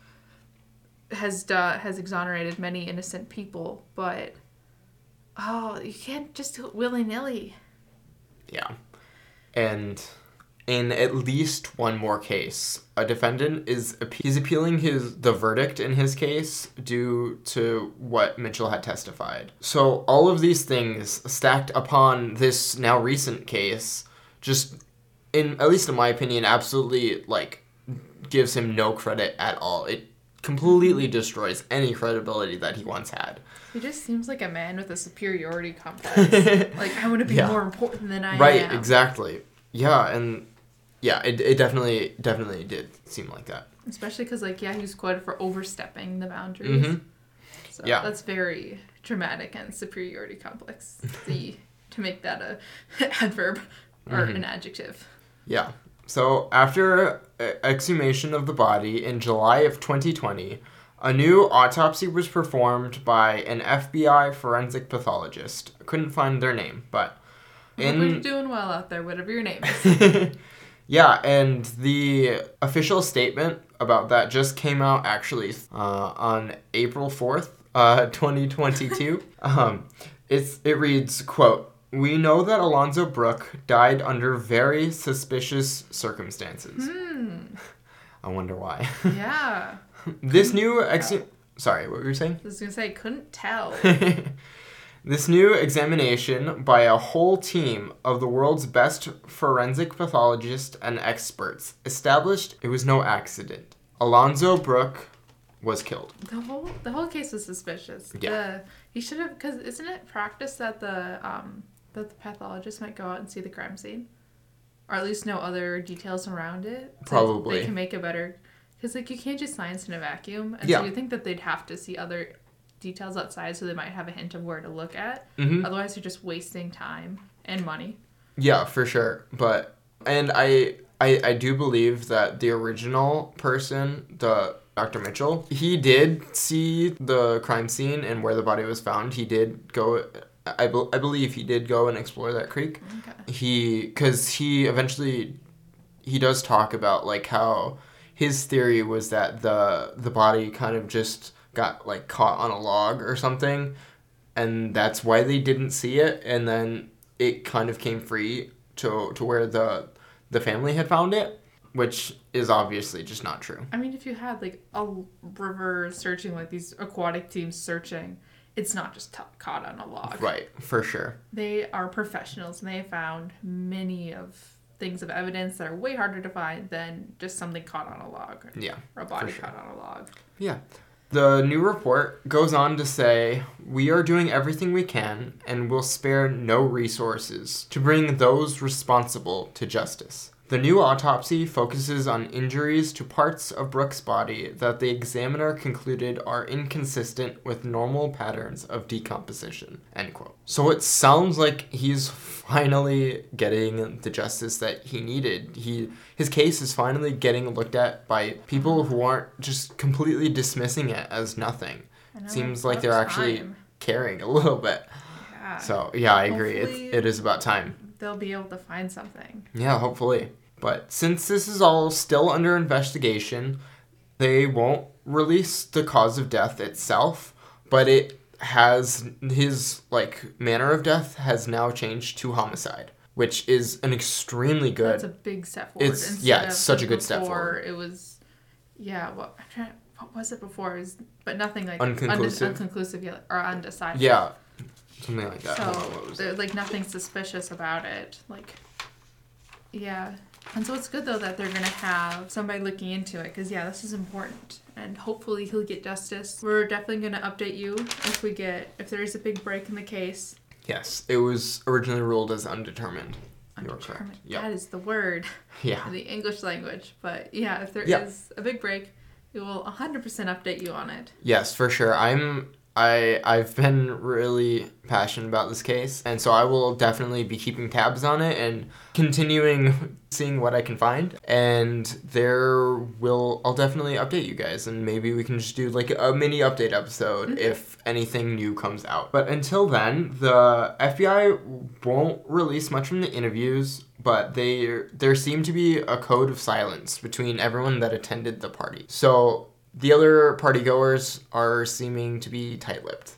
[SPEAKER 2] has uh, has exonerated many innocent people. But oh, you can't just do it willy nilly.
[SPEAKER 1] Yeah. And in at least one more case, a defendant is he's appealing his the verdict in his case due to what Mitchell had testified. So all of these things stacked upon this now recent case just in at least in my opinion absolutely like gives him no credit at all. It completely mm-hmm. destroys any credibility that he once had.
[SPEAKER 2] He just seems like a man with a superiority complex. like I want to be
[SPEAKER 1] Yeah.
[SPEAKER 2] more important than I
[SPEAKER 1] right
[SPEAKER 2] am.
[SPEAKER 1] Right, exactly yeah and yeah it, it definitely definitely did seem like that
[SPEAKER 2] Especially because like yeah, he was quoted for overstepping the boundaries.
[SPEAKER 1] Mhm.
[SPEAKER 2] So
[SPEAKER 1] Yeah.
[SPEAKER 2] that's very dramatic and superiority complex. the to make that a adverb or
[SPEAKER 1] Mhm.
[SPEAKER 2] an adjective.
[SPEAKER 1] yeah so after exhumation of the body in july of 2020 a new autopsy was performed by an fbi forensic pathologist couldn't find their name but
[SPEAKER 2] Hope you're
[SPEAKER 1] in
[SPEAKER 2] doing well out there, whatever your name is.
[SPEAKER 1] yeah, and the official statement about that just came out actually uh, on April 4th, uh, 2022. um, it's, it reads, quote, we know that Alonzo Brook died under very suspicious circumstances.
[SPEAKER 2] hmm.
[SPEAKER 1] I wonder why.
[SPEAKER 2] Yeah.
[SPEAKER 1] this new ex- Sorry, what were you saying?
[SPEAKER 2] I was gonna say couldn't tell.
[SPEAKER 1] This new examination by a whole team of the world's best forensic pathologists and experts established it was no accident. Alonzo Brook was killed.
[SPEAKER 2] The whole the whole case was suspicious.
[SPEAKER 1] Yeah.
[SPEAKER 2] The, he should have because isn't it practice that the um that the pathologist might go out and see the crime scene, or at least know other details around it. so
[SPEAKER 1] Probably.
[SPEAKER 2] they can make a better. Because like you can't do science in a vacuum, and
[SPEAKER 1] Yeah.
[SPEAKER 2] so you think that they'd have to see other details outside, so they might have a hint of where to look at.
[SPEAKER 1] hmm
[SPEAKER 2] Otherwise, you're just wasting time and money.
[SPEAKER 1] Yeah, for sure. But and I, I I do believe that the original person, the Dr. Mitchell, he did see the crime scene and where the body was found. He did go. I, bel I believe he did go and explore that creek.
[SPEAKER 2] Okay.
[SPEAKER 1] he because he eventually he does talk about like how his theory was that the the body kind of just got like caught on a log or something and that's why they didn't see it and then it kind of came free to to where the the family had found it which is obviously just not true
[SPEAKER 2] I mean, if you had like a river searching, like these aquatic teams searching, it's not just t- caught on a log.
[SPEAKER 1] right for sure
[SPEAKER 2] They are professionals and they have found many of things of evidence that are way harder to find than just something caught on a log
[SPEAKER 1] yeah
[SPEAKER 2] or a body
[SPEAKER 1] sure.
[SPEAKER 2] caught on a log.
[SPEAKER 1] Yeah. The new report goes on to say We are doing everything we can and will spare no resources to bring those responsible to justice. The new autopsy focuses on injuries to parts of Brooks' body that the examiner concluded are inconsistent with normal patterns of decomposition. End quote. So it sounds like he's finally getting the justice that he needed. He his case is finally getting looked at by people who aren't just completely dismissing it as nothing.
[SPEAKER 2] Know,
[SPEAKER 1] Seems like they're actually
[SPEAKER 2] time.
[SPEAKER 1] caring a little bit.
[SPEAKER 2] Yeah.
[SPEAKER 1] So yeah, I agree. It's it is about time.
[SPEAKER 2] they'll be able to find something.
[SPEAKER 1] Yeah, hopefully. But since this is all still under investigation, they won't release the cause of death itself, but it has his like manner of death has now changed to homicide, which is an extremely good.
[SPEAKER 2] That's a big step forward.
[SPEAKER 1] It's-
[SPEAKER 2] instead
[SPEAKER 1] yeah, it's such a good step
[SPEAKER 2] before,
[SPEAKER 1] forward.
[SPEAKER 2] It was, yeah. What I'm trying, what was it before? It was, but nothing like
[SPEAKER 1] Unconclusive?
[SPEAKER 2] unde- unconclusive or undecided.
[SPEAKER 1] yeah, something like that.
[SPEAKER 2] So
[SPEAKER 1] Hold what was it?
[SPEAKER 2] there's like nothing suspicious about it. Like, yeah, And so it's good though that they're gonna have somebody looking into it because yeah, this is important, and hopefully he'll get justice. We're definitely gonna update you if we get if there is a big break in the case.
[SPEAKER 1] Yes, it was originally ruled as undetermined.
[SPEAKER 2] Undetermined.
[SPEAKER 1] Yeah.
[SPEAKER 2] That is the word
[SPEAKER 1] Yeah.
[SPEAKER 2] in the English language. But yeah, if there is
[SPEAKER 1] Yeah.
[SPEAKER 2] a big break, we will 100% update you on it.
[SPEAKER 1] Yes, for sure. I'm I I've been really passionate about this case, and so I will definitely be keeping tabs on it and continuing seeing what I can find. And there will I'll definitely update you guys, and maybe we can just do like a mini update episode mm-hmm. if anything new comes out. But until then, the FBI won't release much from the interviews. But they there seemed to be a code of silence between everyone that attended the party. So the other party goers are seeming to be tight-lipped.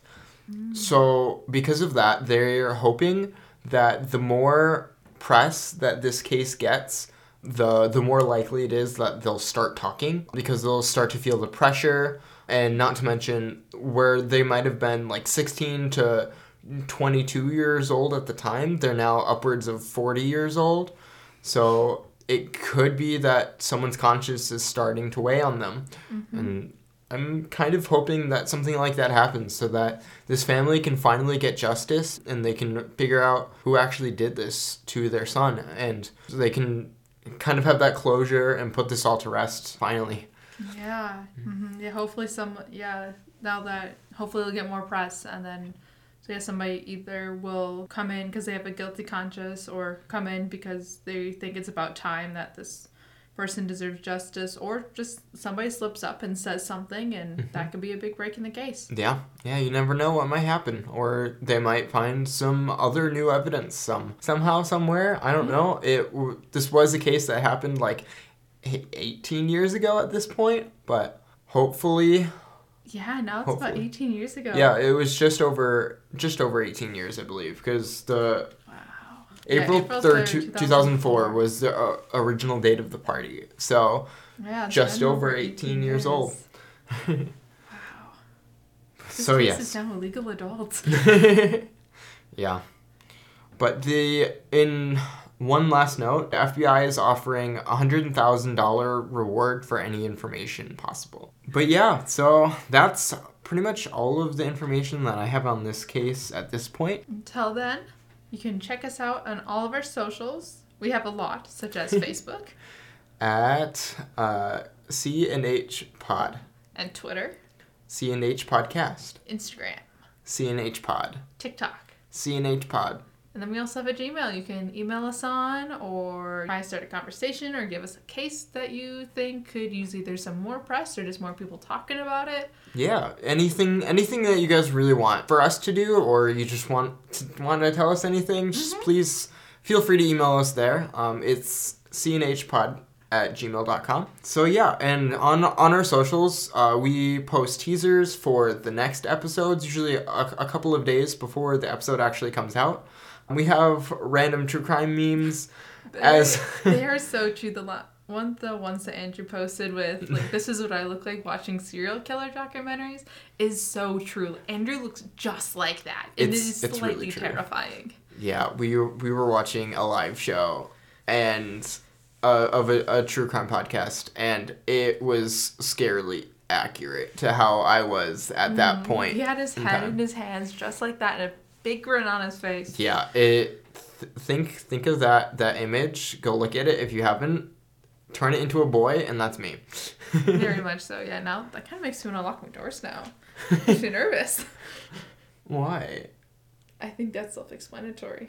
[SPEAKER 1] Mm. So because of that, they're hoping that the more press that this case gets, the the more likely it is that they'll start talking because they'll start to feel the pressure and not to mention where they might have been like 16 to 22 years old at the time, they're now upwards of 40 years old. So it could be that someone's conscience is starting to weigh on them. And I'm kind of hoping that something like that happens so that this family can finally get justice and they can figure out who actually did this to their son and they can kind of have that closure and put this all to rest finally.
[SPEAKER 2] Yeah. hmm Yeah. Hopefully, some. Yeah. Now that hopefully they'll get more press, and then so yeah, somebody either will come in because they have a guilty conscience, or come in because they think it's about time that this person deserves justice, or just somebody slips up and says something, and mm-hmm. that could be a big break in the case.
[SPEAKER 1] Yeah, yeah, you never know what might happen, or they might find some other new evidence, some somehow, somewhere. I don't mm-hmm. know. It this was a case that happened like e- 18 years ago at this point, but hopefully,
[SPEAKER 2] Yeah. Now it's about 18 years ago.
[SPEAKER 1] yeah, it was just over just over 18 years, I believe, because the
[SPEAKER 2] Wow. Yeah,
[SPEAKER 1] April
[SPEAKER 2] April
[SPEAKER 1] 3rd,
[SPEAKER 2] 3rd,
[SPEAKER 1] 2004
[SPEAKER 2] 2004
[SPEAKER 1] was the uh, original date of the party. So
[SPEAKER 2] Yeah.
[SPEAKER 1] Just over 18 years old.
[SPEAKER 2] Wow. This
[SPEAKER 1] so
[SPEAKER 2] case
[SPEAKER 1] yes.
[SPEAKER 2] is now a legal adult.
[SPEAKER 1] yeah. But the in one last note, the FBI is offering a hundred thousand dollar reward for any information possible. But yeah, so that's pretty much all of the information that I have on this case at this point.
[SPEAKER 2] Until then, you can check us out on all of our socials. We have a lot, such as Facebook
[SPEAKER 1] At uh, C and H Pod,
[SPEAKER 2] and Twitter,
[SPEAKER 1] C and H Podcast,
[SPEAKER 2] Instagram,
[SPEAKER 1] C and H Pod,
[SPEAKER 2] TikTok.
[SPEAKER 1] C and H Pod.
[SPEAKER 2] And then we also have a Gmail you can email us on or try to start a conversation or give us a case that you think could use either some more press or just more people talking about it.
[SPEAKER 1] Yeah, anything anything that you guys really want for us to do or you just want to, want to tell us anything, just please feel free to email us there. Um, it's cnhpod at gmail.com. So yeah, and on on our socials, uh, we post teasers for the next episodes, usually a, a couple of days before the episode actually comes out. We have random true crime memes as
[SPEAKER 2] they are so true. The one the ones that Andrew posted with like this is what I look like watching serial killer documentaries is so true. Andrew looks just like that. It
[SPEAKER 1] It's-
[SPEAKER 2] is
[SPEAKER 1] it's
[SPEAKER 2] slightly
[SPEAKER 1] really
[SPEAKER 2] terrifying.
[SPEAKER 1] Yeah, we were, we were watching a live show and uh, of a, a true crime podcast, and it was scarily accurate to how I was at that point.
[SPEAKER 2] He had his head
[SPEAKER 1] time.
[SPEAKER 2] in his hands just like that and a big grin on his face.
[SPEAKER 1] Yeah, it. Th- think think of that that image. Go look at it if you haven't. Turn it into a boy, and that's me.
[SPEAKER 2] Very much so. Yeah, now that kind of makes me want to lock my doors now. Makes me nervous.
[SPEAKER 1] Why?
[SPEAKER 2] I think that's self-explanatory.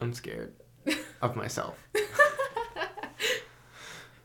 [SPEAKER 1] I'm scared of myself.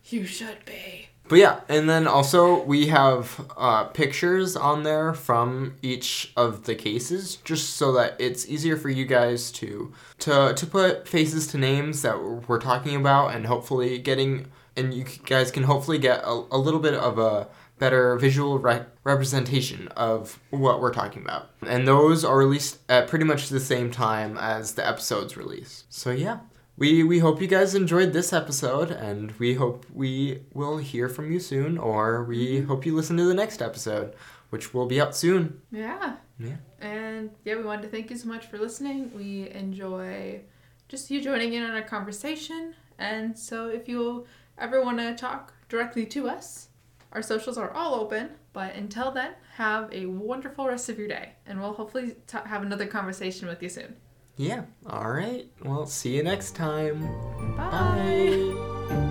[SPEAKER 2] You should be.
[SPEAKER 1] But yeah, and then also we have uh, pictures on there from each of the cases, just so that it's easier for you guys to to to put faces to names that we're talking about, and hopefully getting and you guys can hopefully get a, a little bit of a better visual re- representation of what we're talking about. And those are released at pretty much the same time as the episodes release. So yeah, we we hope you guys enjoyed this episode and we hope we will hear from you soon or we mm-hmm. hope you listen to the next episode which will be out soon.
[SPEAKER 2] Yeah.
[SPEAKER 1] Yeah.
[SPEAKER 2] And yeah we wanted to thank you so much for listening. We enjoy just you joining in on our conversation. And so if you ever want to talk directly to us our socials are all open. But until then have a wonderful rest of your day. And we'll hopefully t- have another conversation with you soon.
[SPEAKER 1] Yeah. All right. Well, see you next time. Bye.
[SPEAKER 2] Bye.